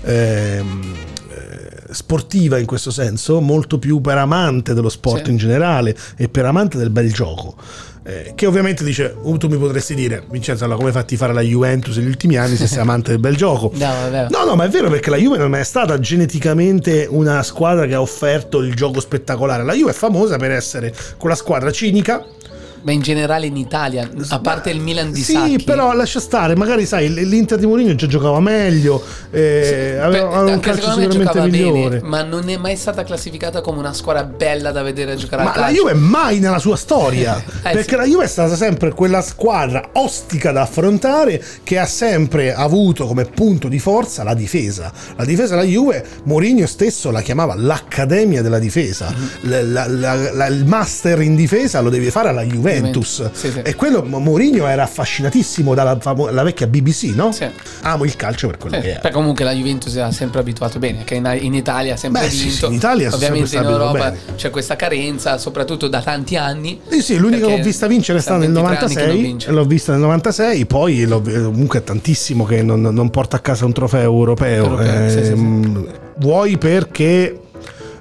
S1: ehm, eh, sportiva in questo senso, molto più per amante dello sport
S2: Sì.
S1: in generale e per amante del bel gioco. Eh, che ovviamente dice, uh, tu mi potresti dire, Vincenzo, allora come fatti fare la Juventus negli ultimi anni se sei amante del bel gioco?
S2: No.
S1: No, no, ma è vero perché la Juve non è stata geneticamente una squadra che ha offerto il gioco spettacolare. La Juve è famosa per essere quella squadra cinica.
S2: Ma in generale in Italia, a parte il Milan di
S1: Sì,
S2: Sacchi.
S1: però lascia stare, magari sai, l'Inter di Mourinho già giocava meglio, eh, aveva,
S2: Beh,
S1: aveva un calcio sicuramente migliore.
S2: bene, ma non è mai stata classificata come una squadra bella da vedere a giocare a
S1: Ma la
S2: calcio.
S1: Juve mai nella sua storia, [laughs]
S2: Eh,
S1: perché
S2: sì.
S1: la Juve è stata sempre quella squadra ostica da affrontare che ha sempre avuto come punto di forza la difesa. La difesa della Juve, Mourinho stesso la chiamava l'accademia della difesa.
S2: Mhm.
S1: La- la- la- la- il master in difesa lo devi fare alla Juventus.
S2: Juventus, sì, sì.
S1: E quello Mourinho era affascinatissimo dalla famo- vecchia BBC, no?
S2: Sì.
S1: Amo il calcio per quello che è.
S2: Beh, comunque la Juventus ha sempre abituato bene, che in, in Italia ha sempre
S1: Beh,
S2: vinto.
S1: in Italia
S2: Ovviamente in Europa
S1: bene.
S2: c'è questa carenza, soprattutto da tanti anni.
S1: Sì, sì, l'unica che ho vista vincere è stata nel
S2: sono 23 anni che non
S1: 96,
S2: vince.
S1: l'ho vista nel 96, poi comunque è tantissimo che non, non porta a casa un trofeo europeo.
S2: Europeo.
S1: Ehm, Vuoi perché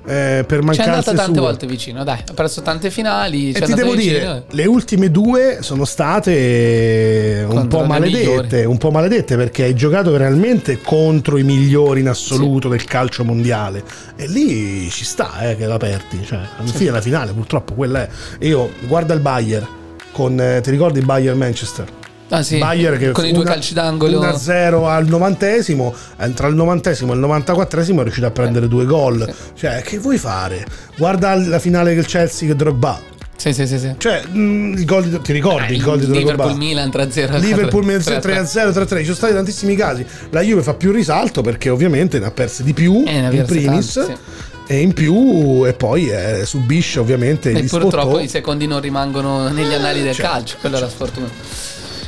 S1: eh, per
S2: Ci è andata tante
S1: sue.
S2: volte vicino, dai, ha perso tante finali.
S1: E ti devo
S2: vicino.
S1: dire, le ultime due sono state un
S2: Contro
S1: po'
S2: le
S1: maledette, un po' maledette perché hai giocato realmente contro i migliori in assoluto del calcio mondiale e lì ci sta eh, che la perdi, cioè alla fine la finale purtroppo quella è. Io guarda il Bayern con eh, ti ricordi il Bayern Manchester?
S2: Ah, sì,
S1: Bayern che
S2: con i due
S1: una-
S2: calci d'angolo.
S1: 1-0 al novantesimo, eh, tra il novantesimo e il 94esimo è riuscito a prendere due gol. Cioè, che vuoi fare? Guarda la finale del Chelsea che Drogba.
S2: Sì, sì, sì. sì.
S1: Cioè, mh, il gol di, ti ricordi
S2: Eh,
S1: il gol di Drogba?
S2: Liverpool Milan 3-0.
S1: Liverpool
S2: 3-3.
S1: 3-0, 3-3, ci sono stati tantissimi casi. La Juve fa più risalto perché ovviamente ne ha perse di più
S2: Eh,
S1: in primis
S2: tante,
S1: e in più e poi eh, subisce ovviamente
S2: E purtroppo
S1: sfottò.
S2: i secondi non rimangono negli annali del
S1: certo,
S2: calcio, quella è la sfortuna.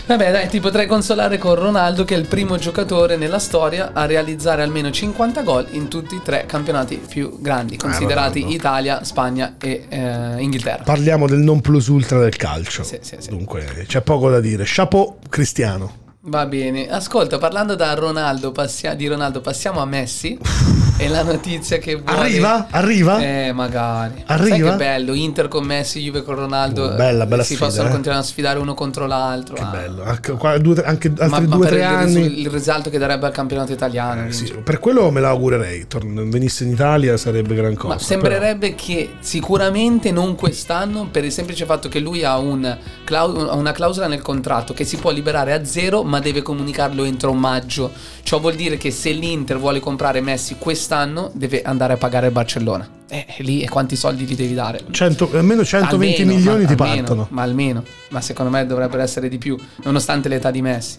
S2: Vabbè, dai, ti potrei consolare con Ronaldo, che è il primo giocatore nella storia a realizzare almeno 50 gol in tutti i tre campionati più grandi, considerati
S1: Ronaldo.
S2: Italia, Spagna e eh, Inghilterra.
S1: Parliamo del non plus ultra del calcio.
S2: Sì, sì, sì.
S1: Dunque, c'è poco da dire. Chapeau Cristiano.
S2: Va bene, ascolta, parlando da Ronaldo, passia- di Ronaldo, passiamo a Messi. [laughs] E la notizia che vuole...
S1: Arriva? Arriva?
S2: Eh, magari.
S1: Arriva?
S2: Sai che bello, Inter con Messi, Juve con Ronaldo.
S1: Oh, bella, bella
S2: Si
S1: sfida,
S2: possono
S1: eh.
S2: continuare a sfidare uno contro l'altro.
S1: Che
S2: ah.
S1: bello. Anche, qua- due- anche altri
S2: Ma, ma
S1: due
S2: per
S1: tre
S2: il,
S1: anni.
S2: risu- il risalto che darebbe al campionato italiano.
S1: Eh, sì, per quello me l'augurerei. Torn- venisse in Italia sarebbe gran cosa.
S2: Ma sembrerebbe che sicuramente non quest'anno, per il semplice fatto che lui ha un una clausola nel contratto che si può liberare a zero, ma deve comunicarlo entro maggio. Ciò vuol dire che se l'Inter vuole comprare Messi quest'anno, deve andare a pagare il Barcellona. Eh, lì e quanti soldi gli devi dare?
S1: però 100 almeno 120
S2: Almeno,
S1: milioni
S2: ma
S1: ti
S2: almeno,
S1: partono.
S2: Ma almeno, ma secondo me dovrebbero essere di più, nonostante l'età di Messi.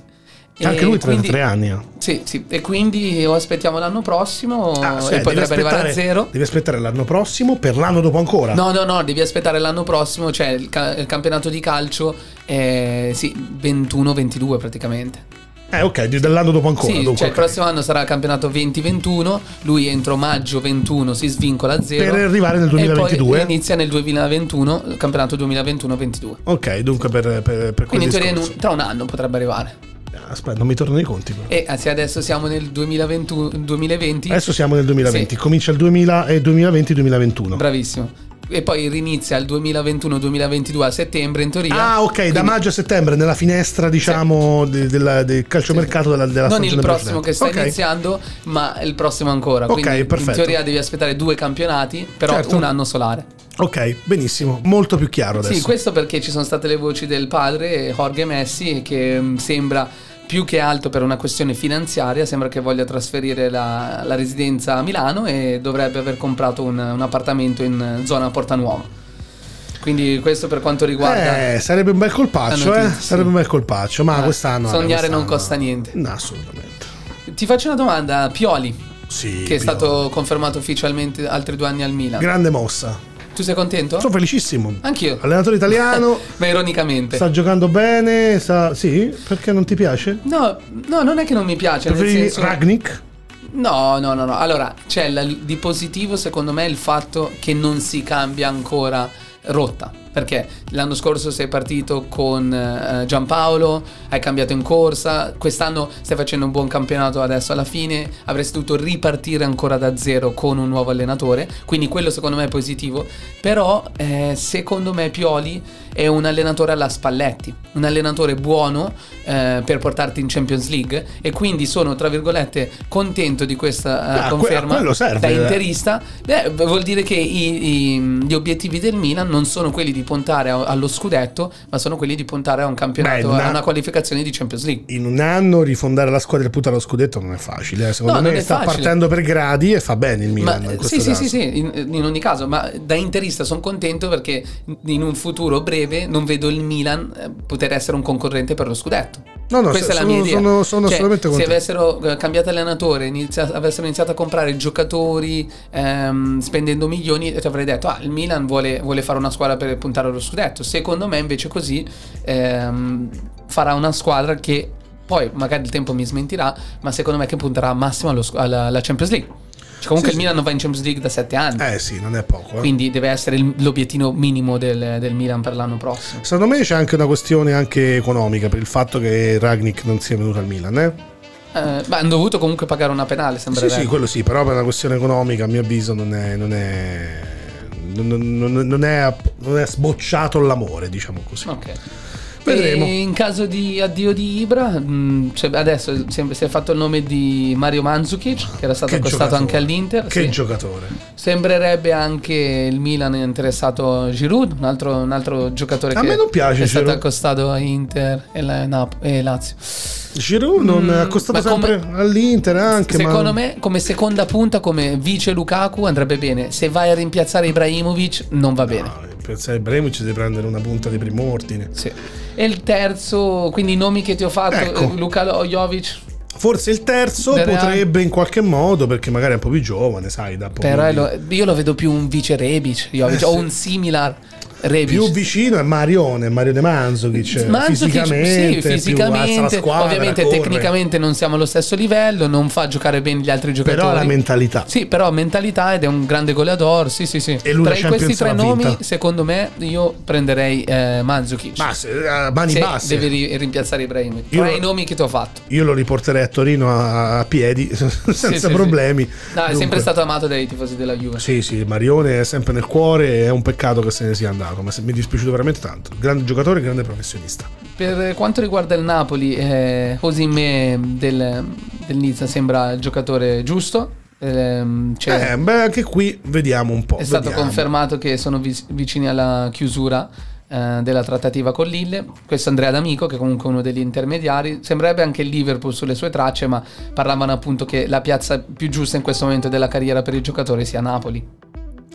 S1: Anche
S2: E
S1: lui
S2: quindi-
S1: 33 anni ha.
S2: Sì, sì, e quindi o aspettiamo l'anno prossimo
S1: Ah,
S2: e
S1: cioè,
S2: potrebbe
S1: devi
S2: arrivare a zero.
S1: Devi aspettare l'anno prossimo per l'anno dopo ancora.
S2: No, no, no, devi aspettare l'anno prossimo, cioè il, ca- il campionato di calcio è sì, 21-22 praticamente.
S1: Eh, ok, dell'anno dopo ancora.
S2: sì,
S1: dunque,
S2: cioè il
S1: ok.
S2: prossimo anno sarà il campionato 2021, lui entro maggio 21 si svincola a zero.
S1: Per arrivare nel
S2: E
S1: 2022.
S2: poi inizia nel 2021, il campionato 2021-22.
S1: Ok, dunque per, per, per
S2: Quindi in teoria tra un anno potrebbe arrivare.
S1: Ah, Aspetta, non mi tornano i conti. però.
S2: E anzi adesso siamo nel 2021 2020.
S1: Adesso siamo nel 2020,
S2: Sì.
S1: comincia il 2000 e 2020-2021.
S2: Bravissimo. E poi rinizia il 2021-2022 a settembre in teoria.
S1: Ah, ok, da
S2: Quindi-
S1: maggio a settembre nella finestra, diciamo, de- della- del calciomercato della, della
S2: non il prossimo che sta
S1: precedente. Ok.
S2: iniziando, ma il prossimo ancora.
S1: Ok,
S2: Quindi
S1: perfetto.
S2: in teoria devi aspettare due campionati, però
S1: Certo.
S2: un anno solare.
S1: Ok, benissimo, molto più chiaro adesso.
S2: Sì, questo perché ci sono state le voci del padre, Jorge Messi, che mm, sembra più che altro per una questione finanziaria, sembra che voglia trasferire la, la residenza a Milano e dovrebbe aver comprato un, un appartamento in zona Porta Nuova. Quindi questo per quanto riguarda...
S1: Eh, sarebbe un bel colpaccio,
S2: La
S1: eh?
S2: notizia,
S1: sarebbe
S2: sì.
S1: un bel colpaccio, ma
S2: Ah,
S1: quest'anno...
S2: sognare
S1: vabbè,
S2: non
S1: quest'anno-
S2: costa niente.
S1: No, assolutamente.
S2: Ti faccio una domanda, Pioli,
S1: Sì,
S2: che è stato confermato ufficialmente altri due anni al Milan.
S1: Grande mossa.
S2: Tu sei contento?
S1: Sono felicissimo.
S2: Anch'io.
S1: Allenatore italiano, [laughs]
S2: Ma ironicamente.
S1: sta giocando bene, sa... Sì? Perché non ti piace?
S2: No, no, non è che non mi piace. Nel
S1: Preferivi
S2: senso...
S1: Ragnik?
S2: No, no, no, no. Allora, c'è la- di positivo secondo me il fatto che non si cambia ancora rotta. Perché l'anno scorso sei partito con eh, Giampaolo, hai cambiato in corsa, quest'anno stai facendo un buon campionato adesso alla fine, avresti dovuto ripartire ancora da zero con un nuovo allenatore, quindi quello secondo me è positivo, però eh, secondo me Pioli è un allenatore alla Spalletti, un allenatore buono eh, per portarti in Champions League e quindi sono tra virgolette contento di questa eh,
S1: Ah, que-
S2: conferma
S1: quello serve,
S2: da
S1: eh.
S2: interista. Beh, vuol dire che i- i- gli obiettivi del Milan non sono quelli di puntare allo scudetto, ma sono quelli di puntare a un campionato,
S1: Beh, una-
S2: a una qualificazione di Champions League.
S1: In un anno rifondare la squadra e puntare allo scudetto non è facile. eh. Secondo
S2: No,
S1: me sta
S2: facile.
S1: partendo per gradi e fa bene il Milan.
S2: Ma
S1: in questo
S2: sì, sì, sì, sì, in, in ogni caso, ma da interista sono contento perché in un futuro breve non vedo il Milan eh, poter essere un concorrente per lo scudetto.
S1: No, no,
S2: Questa è la
S1: sono-
S2: mia idea.
S1: sono- sono
S2: Cioè,
S1: assolutamente
S2: se
S1: contento.
S2: avessero eh, cambiato allenatore, inizia- avessero iniziato a comprare giocatori ehm, spendendo milioni, ti avrei detto, ah, il Milan vuole, vuole fare una squadra per puntare allo scudetto. Secondo me invece così ehm, farà una squadra che poi magari il tempo mi smentirà, ma secondo me che punterà al massimo allo alla, alla Champions League. Cioè, comunque
S1: Sì,
S2: il
S1: sì.
S2: Milan non va in Champions League da sette anni.
S1: Eh sì, non è poco. eh.
S2: Quindi deve essere il- l'obiettivo minimo del, del Milan per l'anno prossimo.
S1: Secondo me c'è anche una questione anche economica per il fatto che Ragnik non sia venuto al Milan. Eh?
S2: Eh, ma hanno dovuto comunque pagare una penale,
S1: Sì,
S2: sembrerebbe.
S1: sì, quello sì, però per una questione economica a mio avviso non è... Non è... Non, non- non è, non è sbocciato l'amore, diciamo così.
S2: Ok.
S1: Vedremo.
S2: E in caso di addio di Ibra, mh, cioè adesso si è, si è fatto il nome di Mario Mandzukic, che era stato
S1: Che
S2: accostato
S1: giocatore.
S2: anche all'Inter.
S1: Che
S2: sì.
S1: giocatore.
S2: Sembrerebbe anche il Milan interessato a Giroud, un altro, un altro giocatore
S1: A
S2: che
S1: me non piace
S2: è stato
S1: Giroud.
S2: accostato a Inter e, la- Nap- e Lazio.
S1: Giroud non
S2: Mm,
S1: è accostato
S2: ma come-
S1: sempre all'Inter anche.
S2: Secondo
S1: ma...
S2: me, come seconda punta, come vice Lukaku andrebbe bene. Se vai a rimpiazzare Ibrahimovic, non va bene.
S1: No, pensare Ibrahimovic deve prendere una punta di primo ordine.
S2: Sì. E il terzo, quindi i nomi che ti ho fatto,
S1: Ecco.
S2: eh, Luka Jovic.
S1: Forse il terzo
S2: Real.
S1: potrebbe in qualche modo, perché magari è un po' più giovane, sai, da
S2: Però lo- io lo vedo più un vice Rebic, Jovic,
S1: Eh,
S2: o
S1: sì.
S2: un similar Rebic.
S1: Più vicino è Marione, Marione Mandzukic.
S2: Mandzukic,
S1: fisicamente,
S2: sì, fisicamente,
S1: squadra,
S2: ovviamente
S1: corre.
S2: tecnicamente non siamo allo stesso livello, non fa giocare bene gli altri giocatori.
S1: Però la mentalità.
S2: Sì, però mentalità ed è un grande goleador, sì, sì, sì.
S1: E lui
S2: Tra questi tre nomi,
S1: vinta.
S2: secondo me, io prenderei eh, Mandzukic.
S1: Ma se, a mani
S2: Se
S1: basse.
S2: devi ri- rimpiazzare Ibrahimovic. Tra i nomi che ti ho fatto.
S1: Io lo riporterei a Torino a, a piedi [laughs] senza
S2: Sì,
S1: problemi.
S2: sì. No, è sempre stato amato dai tifosi della Juve.
S1: Sì, sì, Marione è sempre nel cuore. È un peccato che se ne sia andato. Ma se- mi è dispiaciuto veramente tanto. Grande giocatore, grande professionista.
S2: Per quanto riguarda il Napoli, eh, Osimè del, del Nizza sembra il giocatore giusto. Cioè,
S1: Eh, beh, anche qui vediamo un po'.
S2: è stato
S1: vediamo.
S2: confermato che sono vicini alla chiusura eh, della trattativa con Lille. Questo Andrea D'Amico, che comunque è uno degli intermediari. Sembrerebbe anche il Liverpool sulle sue tracce, ma parlavano appunto che la piazza più giusta in questo momento della carriera per il giocatore sia Napoli.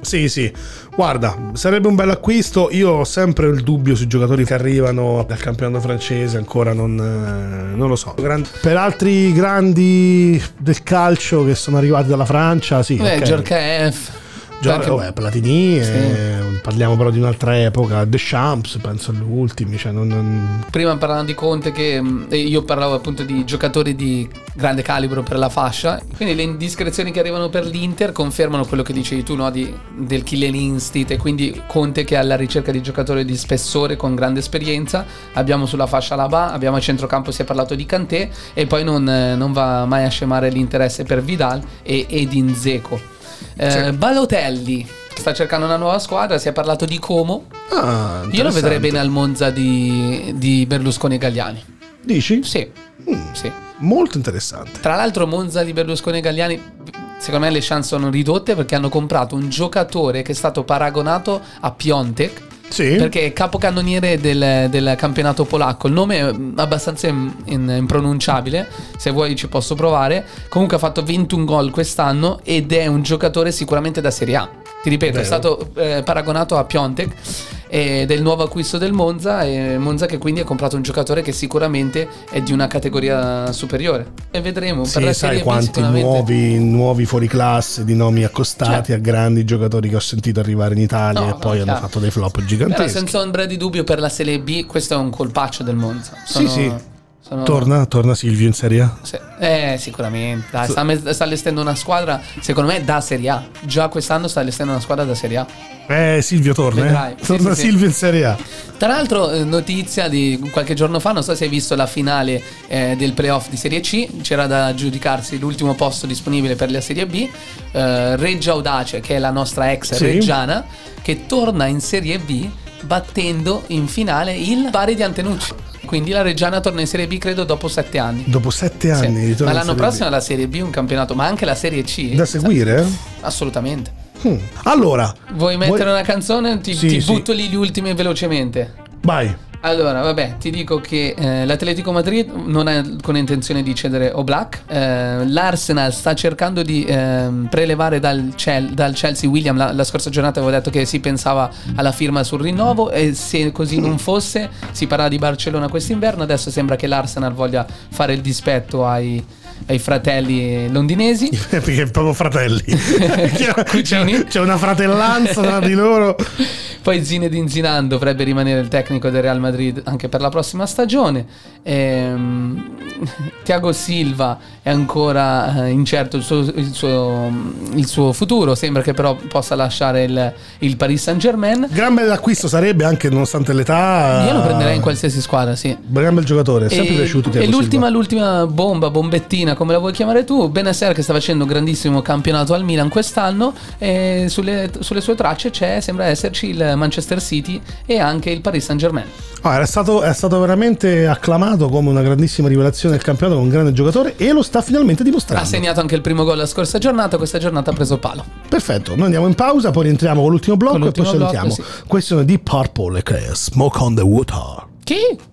S1: Sì, sì. Guarda, sarebbe un bel acquisto. Io ho sempre il dubbio sui giocatori che arrivano dal campionato francese, ancora non, eh, non lo so. Per altri grandi del calcio che sono arrivati dalla Francia, sì.
S2: Beh,
S1: ok.
S2: Djorkaeff.
S1: Già,
S2: anche-
S1: vabbè, Platini,
S2: Sì.
S1: eh, parliamo però di un'altra epoca. Deschamps, penso agli ultimi. Cioè non- non,
S2: Prima parlavamo di Conte che io parlavo appunto di giocatori di grande calibro per la fascia, quindi le indiscrezioni che arrivano per l'Inter confermano quello che dicevi tu no? di, del Killing Instinct e quindi Conte che è alla ricerca di giocatori di spessore con grande esperienza, abbiamo sulla fascia Laba, abbiamo a centrocampo si è parlato di Kanté e poi non, eh, non va mai a scemare l'interesse per Vidal e Edin Zeko. Eh, Balotelli sta cercando una nuova squadra, si è parlato di Como,
S1: Ah,
S2: io lo vedrei bene al Monza di, di Berlusconi e Galliani.
S1: Dici?
S2: Sì, sì.
S1: Molto interessante.
S2: Tra l'altro Monza di Berlusconi e Galliani, secondo me le chance sono ridotte perché hanno comprato un giocatore che è stato paragonato a Piontek.
S1: Sì.
S2: Perché è capocannoniere del, del campionato polacco. Il nome è abbastanza impronunciabile. Se vuoi ci posso provare. Comunque ha fatto 21 gol quest'anno ed è un giocatore sicuramente da Serie A. Ti ripeto,
S1: Vero.
S2: è stato eh, paragonato a Piontek è il nuovo acquisto del Monza. E Monza che quindi ha comprato un giocatore che sicuramente è di una categoria superiore. E vedremo. per la
S1: Sì, sai quanti
S2: sicuramente-
S1: nuovi, nuovi fuori classe di nomi accostati
S2: Certo.
S1: a grandi giocatori che ho sentito arrivare in Italia
S2: No,
S1: e
S2: no,
S1: poi hanno
S2: chiaro.
S1: fatto dei flop
S2: Però
S1: giganteschi.
S2: senza ombra di dubbio per la Serie B questo è un colpaccio del Monza.
S1: Sì,
S2: Sono-
S1: sì.
S2: Sono-
S1: Torna, torna Silvio in Serie A.
S2: Sì. Eh, sicuramente. Dai, sta, me- sta allestendo una squadra, secondo me, da Serie A. Già quest'anno sta allestendo una squadra da Serie A.
S1: Eh, Silvio torna. Eh.
S2: Sì,
S1: Torna
S2: sì, sì.
S1: Silvio in Serie A.
S2: Tra l'altro, eh, notizia di qualche giorno fa, non so se hai visto la finale eh, del playoff di Serie C, c'era da giudicarsi l'ultimo posto disponibile per la Serie B, eh, Reggia Audace, che è la nostra ex
S1: Sì.
S2: reggiana, che torna in Serie B battendo in finale il Bari di Antenucci. Quindi la Reggiana torna in Serie B credo dopo sette anni.
S1: Dopo sette
S2: Sì.
S1: anni ritorna
S2: Ma l'anno prossimo la Serie B è un campionato, ma anche la Serie C.
S1: Da seguire?
S2: Assolutamente.
S1: Hmm. Allora,
S2: Vuoi mettere una canzone? Ti,
S1: Sì,
S2: ti
S1: sì.
S2: butto lì gli ultimi velocemente.
S1: vai.
S2: Allora, vabbè, ti dico che eh, l'Atletico Madrid non è con intenzione di cedere Oblak. Eh, L'Arsenal sta cercando di ehm, prelevare dal, Chel- dal Chelsea William. La, la scorsa giornata avevo detto che si pensava alla firma sul rinnovo e se così non fosse si parla di Barcellona quest'inverno. Adesso sembra che l'Arsenal voglia fare il dispetto ai, ai fratelli londinesi. [laughs]
S1: Perché proprio fratelli. [laughs] c'è, c'è una fratellanza tra di loro. [laughs]
S2: Poi Zinedine Zidane dovrebbe rimanere il tecnico del Real Madrid anche per la prossima stagione. Ehm, Thiago Silva è ancora eh, incerto il suo, il, suo, il suo futuro, sembra che però possa lasciare il, il Paris Saint Germain.
S1: Gran bell'acquisto sarebbe anche nonostante l'età.
S2: Io lo prenderei in qualsiasi squadra, sì.
S1: Gran bel giocatore, è sempre
S2: E-
S1: piaciuto
S2: E
S1: Thiago
S2: l'ultima,
S1: Silva.
S2: l'ultima bomba, bombettina, come la vuoi chiamare tu, Benacer che sta facendo un grandissimo campionato al Milan quest'anno. E sulle, sulle sue tracce c'è, sembra esserci il Manchester City e anche il Paris Saint Germain.
S1: Ah, era stato, è stato veramente acclamato come una grandissima rivelazione del campionato, con un grande giocatore e lo sta finalmente
S2: Ha
S1: dimostrando.
S2: segnato anche il primo gol la scorsa giornata, questa giornata ha preso palo.
S1: Perfetto, noi andiamo in pausa, poi rientriamo con l'ultimo blocco
S2: Con
S1: e poi
S2: l'ultimo
S1: salutiamo.
S2: blocco,
S1: Questione di Purple che è Smoke on the Water.
S2: Chi?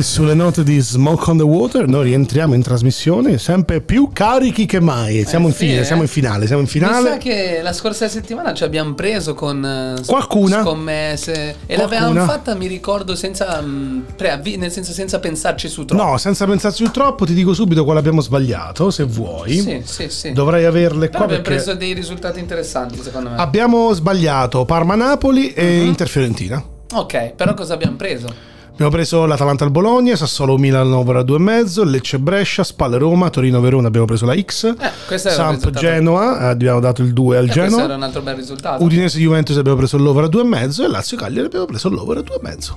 S1: E sulle note di Smoke on the Water noi rientriamo in trasmissione sempre più carichi che mai. Siamo, in,
S2: sì,
S1: fine,
S2: eh.
S1: siamo in finale, siamo in
S2: Mi sa
S1: finale.
S2: che la scorsa settimana ci abbiamo preso con eh,
S1: Qualcuna.
S2: scommesse e
S1: Qualcuna.
S2: l'avevamo fatta, mi ricordo, senza mm, preavvi- nel senso senza pensarci su troppo.
S1: No, senza pensarci più troppo, ti dico subito quale abbiamo sbagliato, se vuoi.
S2: Sì, sì, sì.
S1: Dovrei averle
S2: Però
S1: qua
S2: abbiamo
S1: perché
S2: preso dei risultati interessanti, secondo me.
S1: abbiamo sbagliato Parma-Napoli e
S2: Mhm.
S1: Inter-Fiorentina.
S2: Ok, però cosa abbiamo preso?
S1: Abbiamo preso l'Atalanta al Bologna, Sassuolo Milan over a 2,5, Lecce Brescia, Spalle Roma, Torino Verona abbiamo preso la X.
S2: Eh,
S1: Samp Genoa, eh, abbiamo dato il 2 al
S2: Eh, questo
S1: Genoa.
S2: era un altro bel risultato.
S1: Udinese Juventus abbiamo preso l'over a 2,5 e Lazio Cagliari abbiamo preso l'over a 2,5.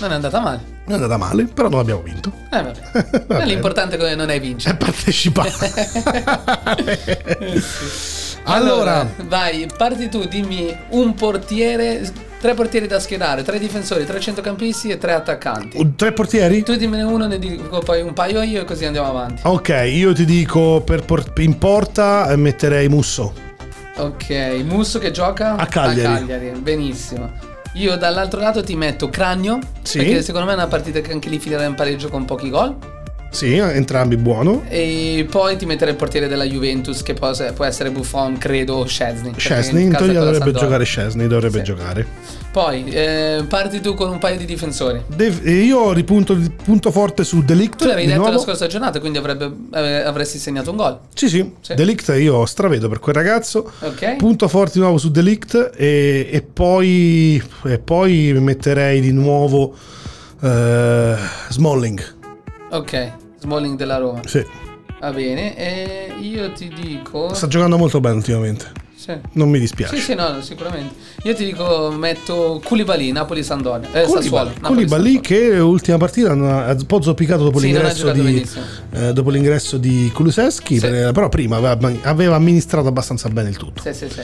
S2: Non è andata male.
S1: Non è andata male, però non abbiamo vinto.
S2: Eh, vabbè. [laughs] L'importante è che non hai vinto.
S1: È partecipato. [laughs] allora,
S2: vai, parti tu, dimmi un portiere, tre portieri da schierare, tre difensori, tre centrocampisti e tre attaccanti.
S1: tre portieri?
S2: Tu dimmene uno, ne dico poi un paio io e così andiamo avanti.
S1: Ok, io ti dico per por- in porta eh, metterei Musso.
S2: Ok, Musso che gioca
S1: A Cagliari.
S2: A Cagliari, benissimo. Io dall'altro lato ti metto Cragno,
S1: Sì.
S2: perché secondo me è una partita che anche lì finirà in pareggio con pochi gol.
S1: Sì, entrambi buono.
S2: E poi ti metterei il portiere della Juventus, che può, può essere Buffon, credo, o perché
S1: Szczesny, in teoria dovrebbe giocare Szczesny, dovrebbe
S2: Sì.
S1: giocare.
S2: Poi eh, parti tu con un paio di difensori.
S1: De- e io ripunto il punto forte su Delict.
S2: Tu l'avevi detto
S1: nuovo.
S2: la scorsa giornata, quindi avrebbe- ave- avresti segnato un gol.
S1: Sì, sì,
S2: Sì.
S1: Delict io stravedo per quel ragazzo.
S2: Ok?
S1: Punto forte di nuovo su Delict e, e poi, e poi metterei di nuovo eh, Smalling.
S2: Ok, Smalling della Roma.
S1: Sì,
S2: Va bene. E io ti dico.
S1: sta giocando molto bene ultimamente.
S2: Sì.
S1: Non mi dispiace.
S2: Sì, sì, no, sicuramente. Io ti dico, metto Koulibaly, Napoli-Sandoria. Eh.
S1: Koulibaly, Koulibaly che ultima partita ha un po' zoppicato dopo
S2: Sì,
S1: l'ingresso di eh, dopo l'ingresso di Kulusevski,
S2: Sì.
S1: per- però prima aveva, aveva amministrato abbastanza bene il tutto.
S2: Sì, sì, sì.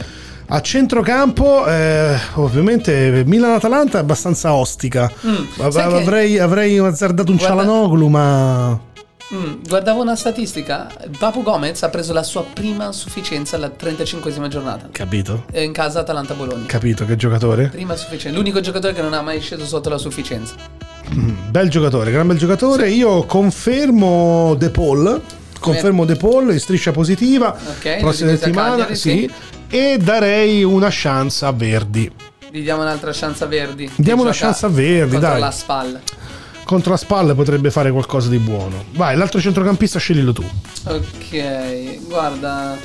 S1: A centrocampo, eh, ovviamente Milan-Atalanta è abbastanza ostica.
S2: Mm, che-
S1: avrei, avrei azzardato un
S2: Guarda-
S1: Cialanoglu, ma
S2: Mm, guardavo una statistica. Papu Gomez ha preso la sua prima sufficienza alla 35esima giornata.
S1: capito?
S2: In casa Atalanta-Bologna.
S1: Capito che giocatore?
S2: Prima sufficienza. L'unico giocatore che non ha mai sceso sotto la sufficienza.
S1: Bel giocatore, gran bel giocatore. Io confermo De Paul. Confermo De Paul in striscia positiva.
S2: Ok,
S1: prossima settimana,
S2: Cagliari,
S1: sì. E darei una chance a Verdi.
S2: Gli diamo un'altra chance a Verdi.
S1: Diamo una chance a Verdi, dai.
S2: la spalla.
S1: Contro la spalla potrebbe fare qualcosa di buono. Vai, l'altro centrocampista sceglilo tu.
S2: Ok, guarda.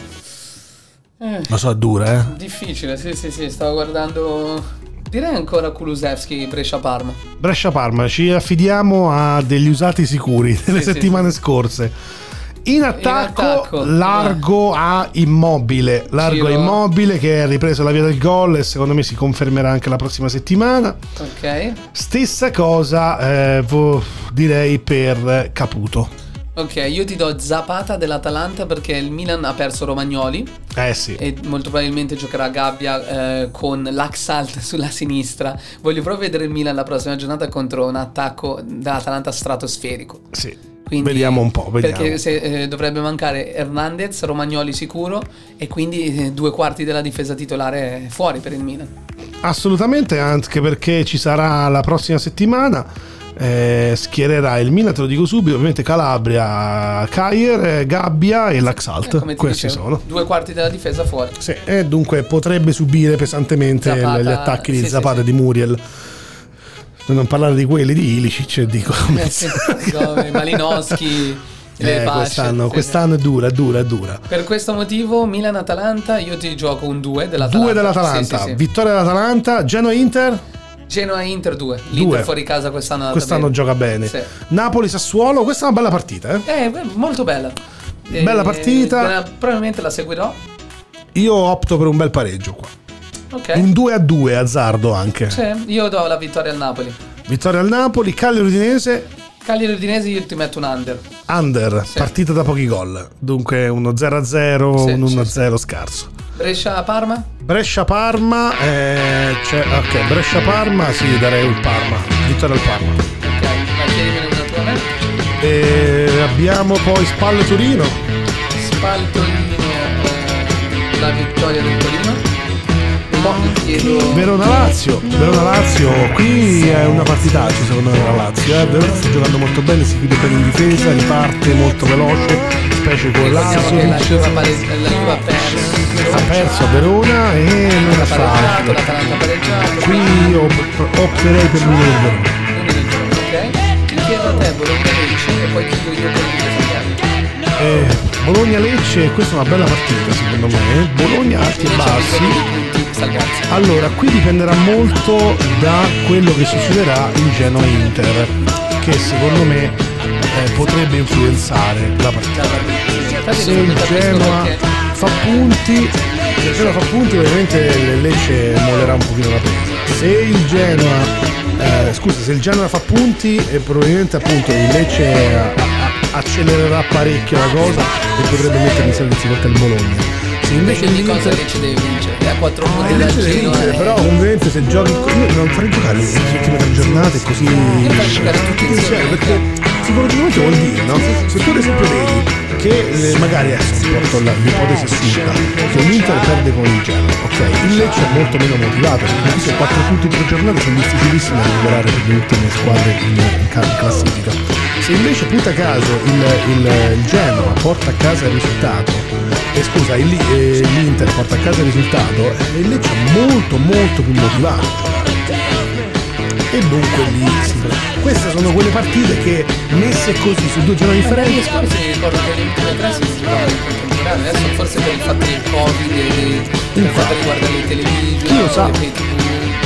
S2: Eh,
S1: Lo so, è dura, eh.
S2: difficile, sì, sì, sì. Stavo guardando. Direi ancora Kulusevski Brescia-Parma.
S1: Brescia-Parma, ci affidiamo a degli usati sicuri delle
S2: Sì, sì,
S1: settimane scorse. In attacco,
S2: attacco,
S1: largo a immobile. Largo a immobile che ha ripreso la via del gol e secondo me si confermerà anche la prossima settimana.
S2: Ok.
S1: Stessa cosa eh, direi per Caputo.
S2: Ok, io ti do Zapata dell'Atalanta perché il Milan ha perso Romagnoli
S1: Eh sì.
S2: e molto probabilmente giocherà Gabbia eh, con l'Axalt [laughs] sulla sinistra. Voglio proprio vedere il Milan la prossima giornata contro un attacco dell'Atalanta stratosferico.
S1: sì.
S2: Quindi-
S1: vediamo un po', vediamo.
S2: Perché se, eh, dovrebbe mancare Hernandez, Romagnoli sicuro e quindi eh, due quarti della difesa titolare fuori per il Milan.
S1: Assolutamente, anche perché ci sarà la prossima settimana. eh, schiererà il Milan, te lo dico subito, ovviamente Calabria, Caglier, eh, Gabbia e
S2: Eh,
S1: L'Axalt.
S2: ti
S1: Questi
S2: dicevo,
S1: sono.
S2: Due quarti della difesa fuori.
S1: Sì, e dunque potrebbe subire pesantemente
S2: Zapata,
S1: gli attacchi di
S2: sì, sì,
S1: Zapata e
S2: sì.
S1: di Muriel. Per non parlare di quelli di Ilicic e di
S2: Eh,
S1: Gomez.
S2: come Malinowski, [laughs] le
S1: Eh, quest'anno, quest'anno è dura, è dura, è dura.
S2: Per questo motivo Milan-Atalanta io ti gioco un 2 dell'Atalanta.
S1: Due dell'Atalanta,
S2: Sì, sì, sì.
S1: vittoria dell'Atalanta, Genoa-Inter,
S2: Genoa-Inter 2. L'Inter
S1: Due.
S2: fuori casa quest'anno
S1: quest'anno
S2: bene.
S1: gioca bene. Napoli-Sassuolo, questa è una bella partita. Eh?
S2: Eh, molto bella.
S1: Bella partita.
S2: eh, probabilmente la seguirò.
S1: Io opto per un bel pareggio qua.
S2: Ok.
S1: Un 2 a 2 azzardo anche.
S2: Sì, io do la vittoria al Napoli.
S1: Vittoria al Napoli, Cagliari Udinese,
S2: Cagliari Udinese io ti metto un under.
S1: under,
S2: Sì.
S1: partita da pochi gol. Dunque uno 0 a 0,
S2: Sì,
S1: un
S2: sì,
S1: 1 a
S2: sì.
S1: 0 scarso.
S2: Brescia-Parma?
S1: Brescia-Parma, eh, c'è- ok, Brescia-Parma, sì, darei il Parma, vittoria al Parma.
S2: Ok, ma chiedimene una tua a me.
S1: E abbiamo poi Spalle-Torino,
S2: Spal Torino, eh, la vittoria del Torino. Po' mi chiedo...
S1: Verona Lazio, Verona Lazio, qui è una partitaccia secondo me la Lazio, eh. Verona sta giocando molto bene, si chiude bene in difesa, riparte molto veloce, specie con Lazio.
S2: La Juve ha perso.
S1: Ha perso a Verona e non
S2: Ha pareggiato.
S1: Qui op- opterei per Verona.
S2: Ok. Chiedo a te, Bologna Lecce, e poi chiudo io con il
S1: Eh, Bologna-Lecce, questa è una bella partita secondo me. eh. Bologna alti e
S2: Lecce
S1: bassi.
S2: Salvarsi.
S1: Allora, qui dipenderà molto da quello che succederà in Genoa Inter, che secondo me eh, potrebbe influenzare la partita. Se il Genoa fa punti, se il Genoa fa punti, ovviamente il Lecce mollerà un pochino la presa. Se il Genoa eh, scusa, se il Genoa fa punti, eh, probabilmente appunto il Lecce a- accelererà parecchio la cosa e potrebbe mettere in difficoltà il Bologna. Se invece
S2: di cosa Lecce deve vincere? È a 4
S1: Ah,
S2: punti dal Genoa.
S1: vincere,
S2: eh.
S1: però ovviamente se giochi io non farei giocare le ultime tre giornate così
S2: fai giocare tutti insieme.
S1: perché psicologicamente vuol dire no? se tu ad esempio vedi che eh, magari adesso porto l'ipotesi assurda che l'Inter perde con il Genoa ok il Lecce è molto meno motivato perché questi quattro punti per giornata sono difficilissimi da recuperare per le ultime squadre in, in ca- in classifica se invece punta caso il, il, il Genoa porta a casa il risultato e scusa il, eh, l'Inter porta a casa il risultato eh, il Lecce è molto molto più motivato a e dunque lì si queste sono quelle partite che messe così su due giorni differenti
S2: scorsi mi ricordo che ultime tre si contemporanea, adesso forse per il fatto del Covid, e per quanto riguarda le televisioni,
S1: Chi lo sa?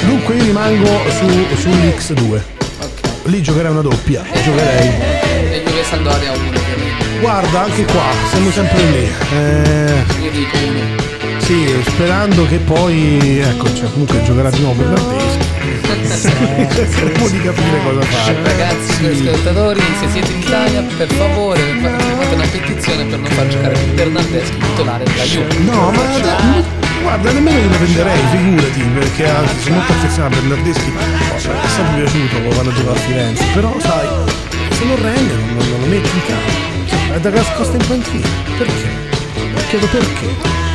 S1: dunque io rimango su, sull'X2
S2: Ok.
S1: lì giocherei una doppia giocherei
S2: E Sampdoria 1 ovviamente.
S1: Guarda anche qua siamo sempre lì. Eh,
S2: Io dico 1.
S1: sì sperando che poi ecco cioè, comunque giocherà di nuovo Bernardeschi cercheremo di capire cosa fare
S2: Ragazzi, ascoltatori, se siete in Italia, per favore fa- fate una petizione per non far giocare più Bernardeschi titolare della Juve.
S1: No, ma da- guarda, nemmeno io lo venderei, figurati, perché anzi sono molto affezionato a Bernardeschi, oh, è sempre piaciuto quando gioca a Firenze, però sai, se non rende non, non- lo metti in campo, Cioè, è da nascosta in panchina, perché? Chiedo perché?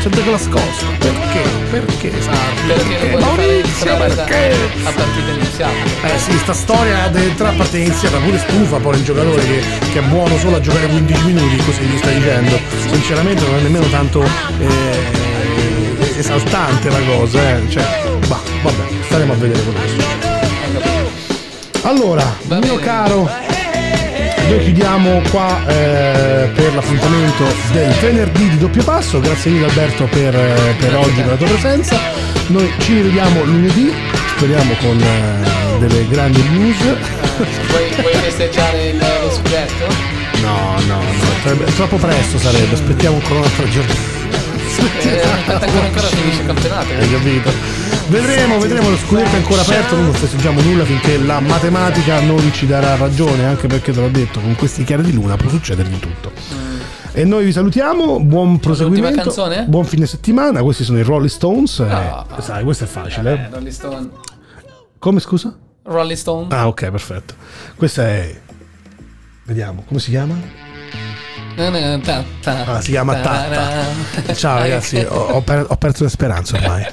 S1: C'è da nascosta, perché? Perché?
S2: Perché fare
S1: Maurizio, perché?
S2: a partita iniziata.
S1: Eh sì, sta storia dell'entrare a partita iniziata pure stufa poi il giocatore che, che è buono solo a giocare 15 minuti, così gli stai dicendo. Sinceramente non è nemmeno tanto eh, esaltante la cosa, eh. Cioè, bah, vabbè, staremo a vedere quello che succede. Allora,
S2: Va
S1: mio
S2: bene.
S1: caro, noi chiudiamo qua eh, per l'appuntamento del venerdì di doppio passo. Grazie mille Alberto per, eh, per oggi, per la tua presenza. Noi ci rivediamo lunedì, speriamo con eh, delle grandi news.
S2: Vuoi, vuoi festeggiare il- lo scudetto?
S1: No, no, no, troppo presto sarebbe, aspettiamo ancora un'altra giornata.
S2: Eh, aspetta ancora ancora finisce il campionato.
S1: Hai capito? Vedremo, vedremo, lo scudetto è ancora aperto, noi non festeggiamo nulla finché la matematica non ci darà ragione, anche perché te l'ho detto, con questi chiari di luna può succedere di tutto. E noi vi salutiamo, buon proseguimento,
S2: canzone?
S1: buon fine settimana, questi sono i Rolling Stones, eh,
S2: Ah.
S1: sai, questo è facile.
S2: Eh, Rolling Stone.
S1: Come scusa?
S2: Rolling Stone.
S1: Ah ok, perfetto. Questa è... Vediamo, come si chiama? Ah, si chiama Tatta. Ciao ragazzi, [laughs] ho, ho perso le speranze ormai.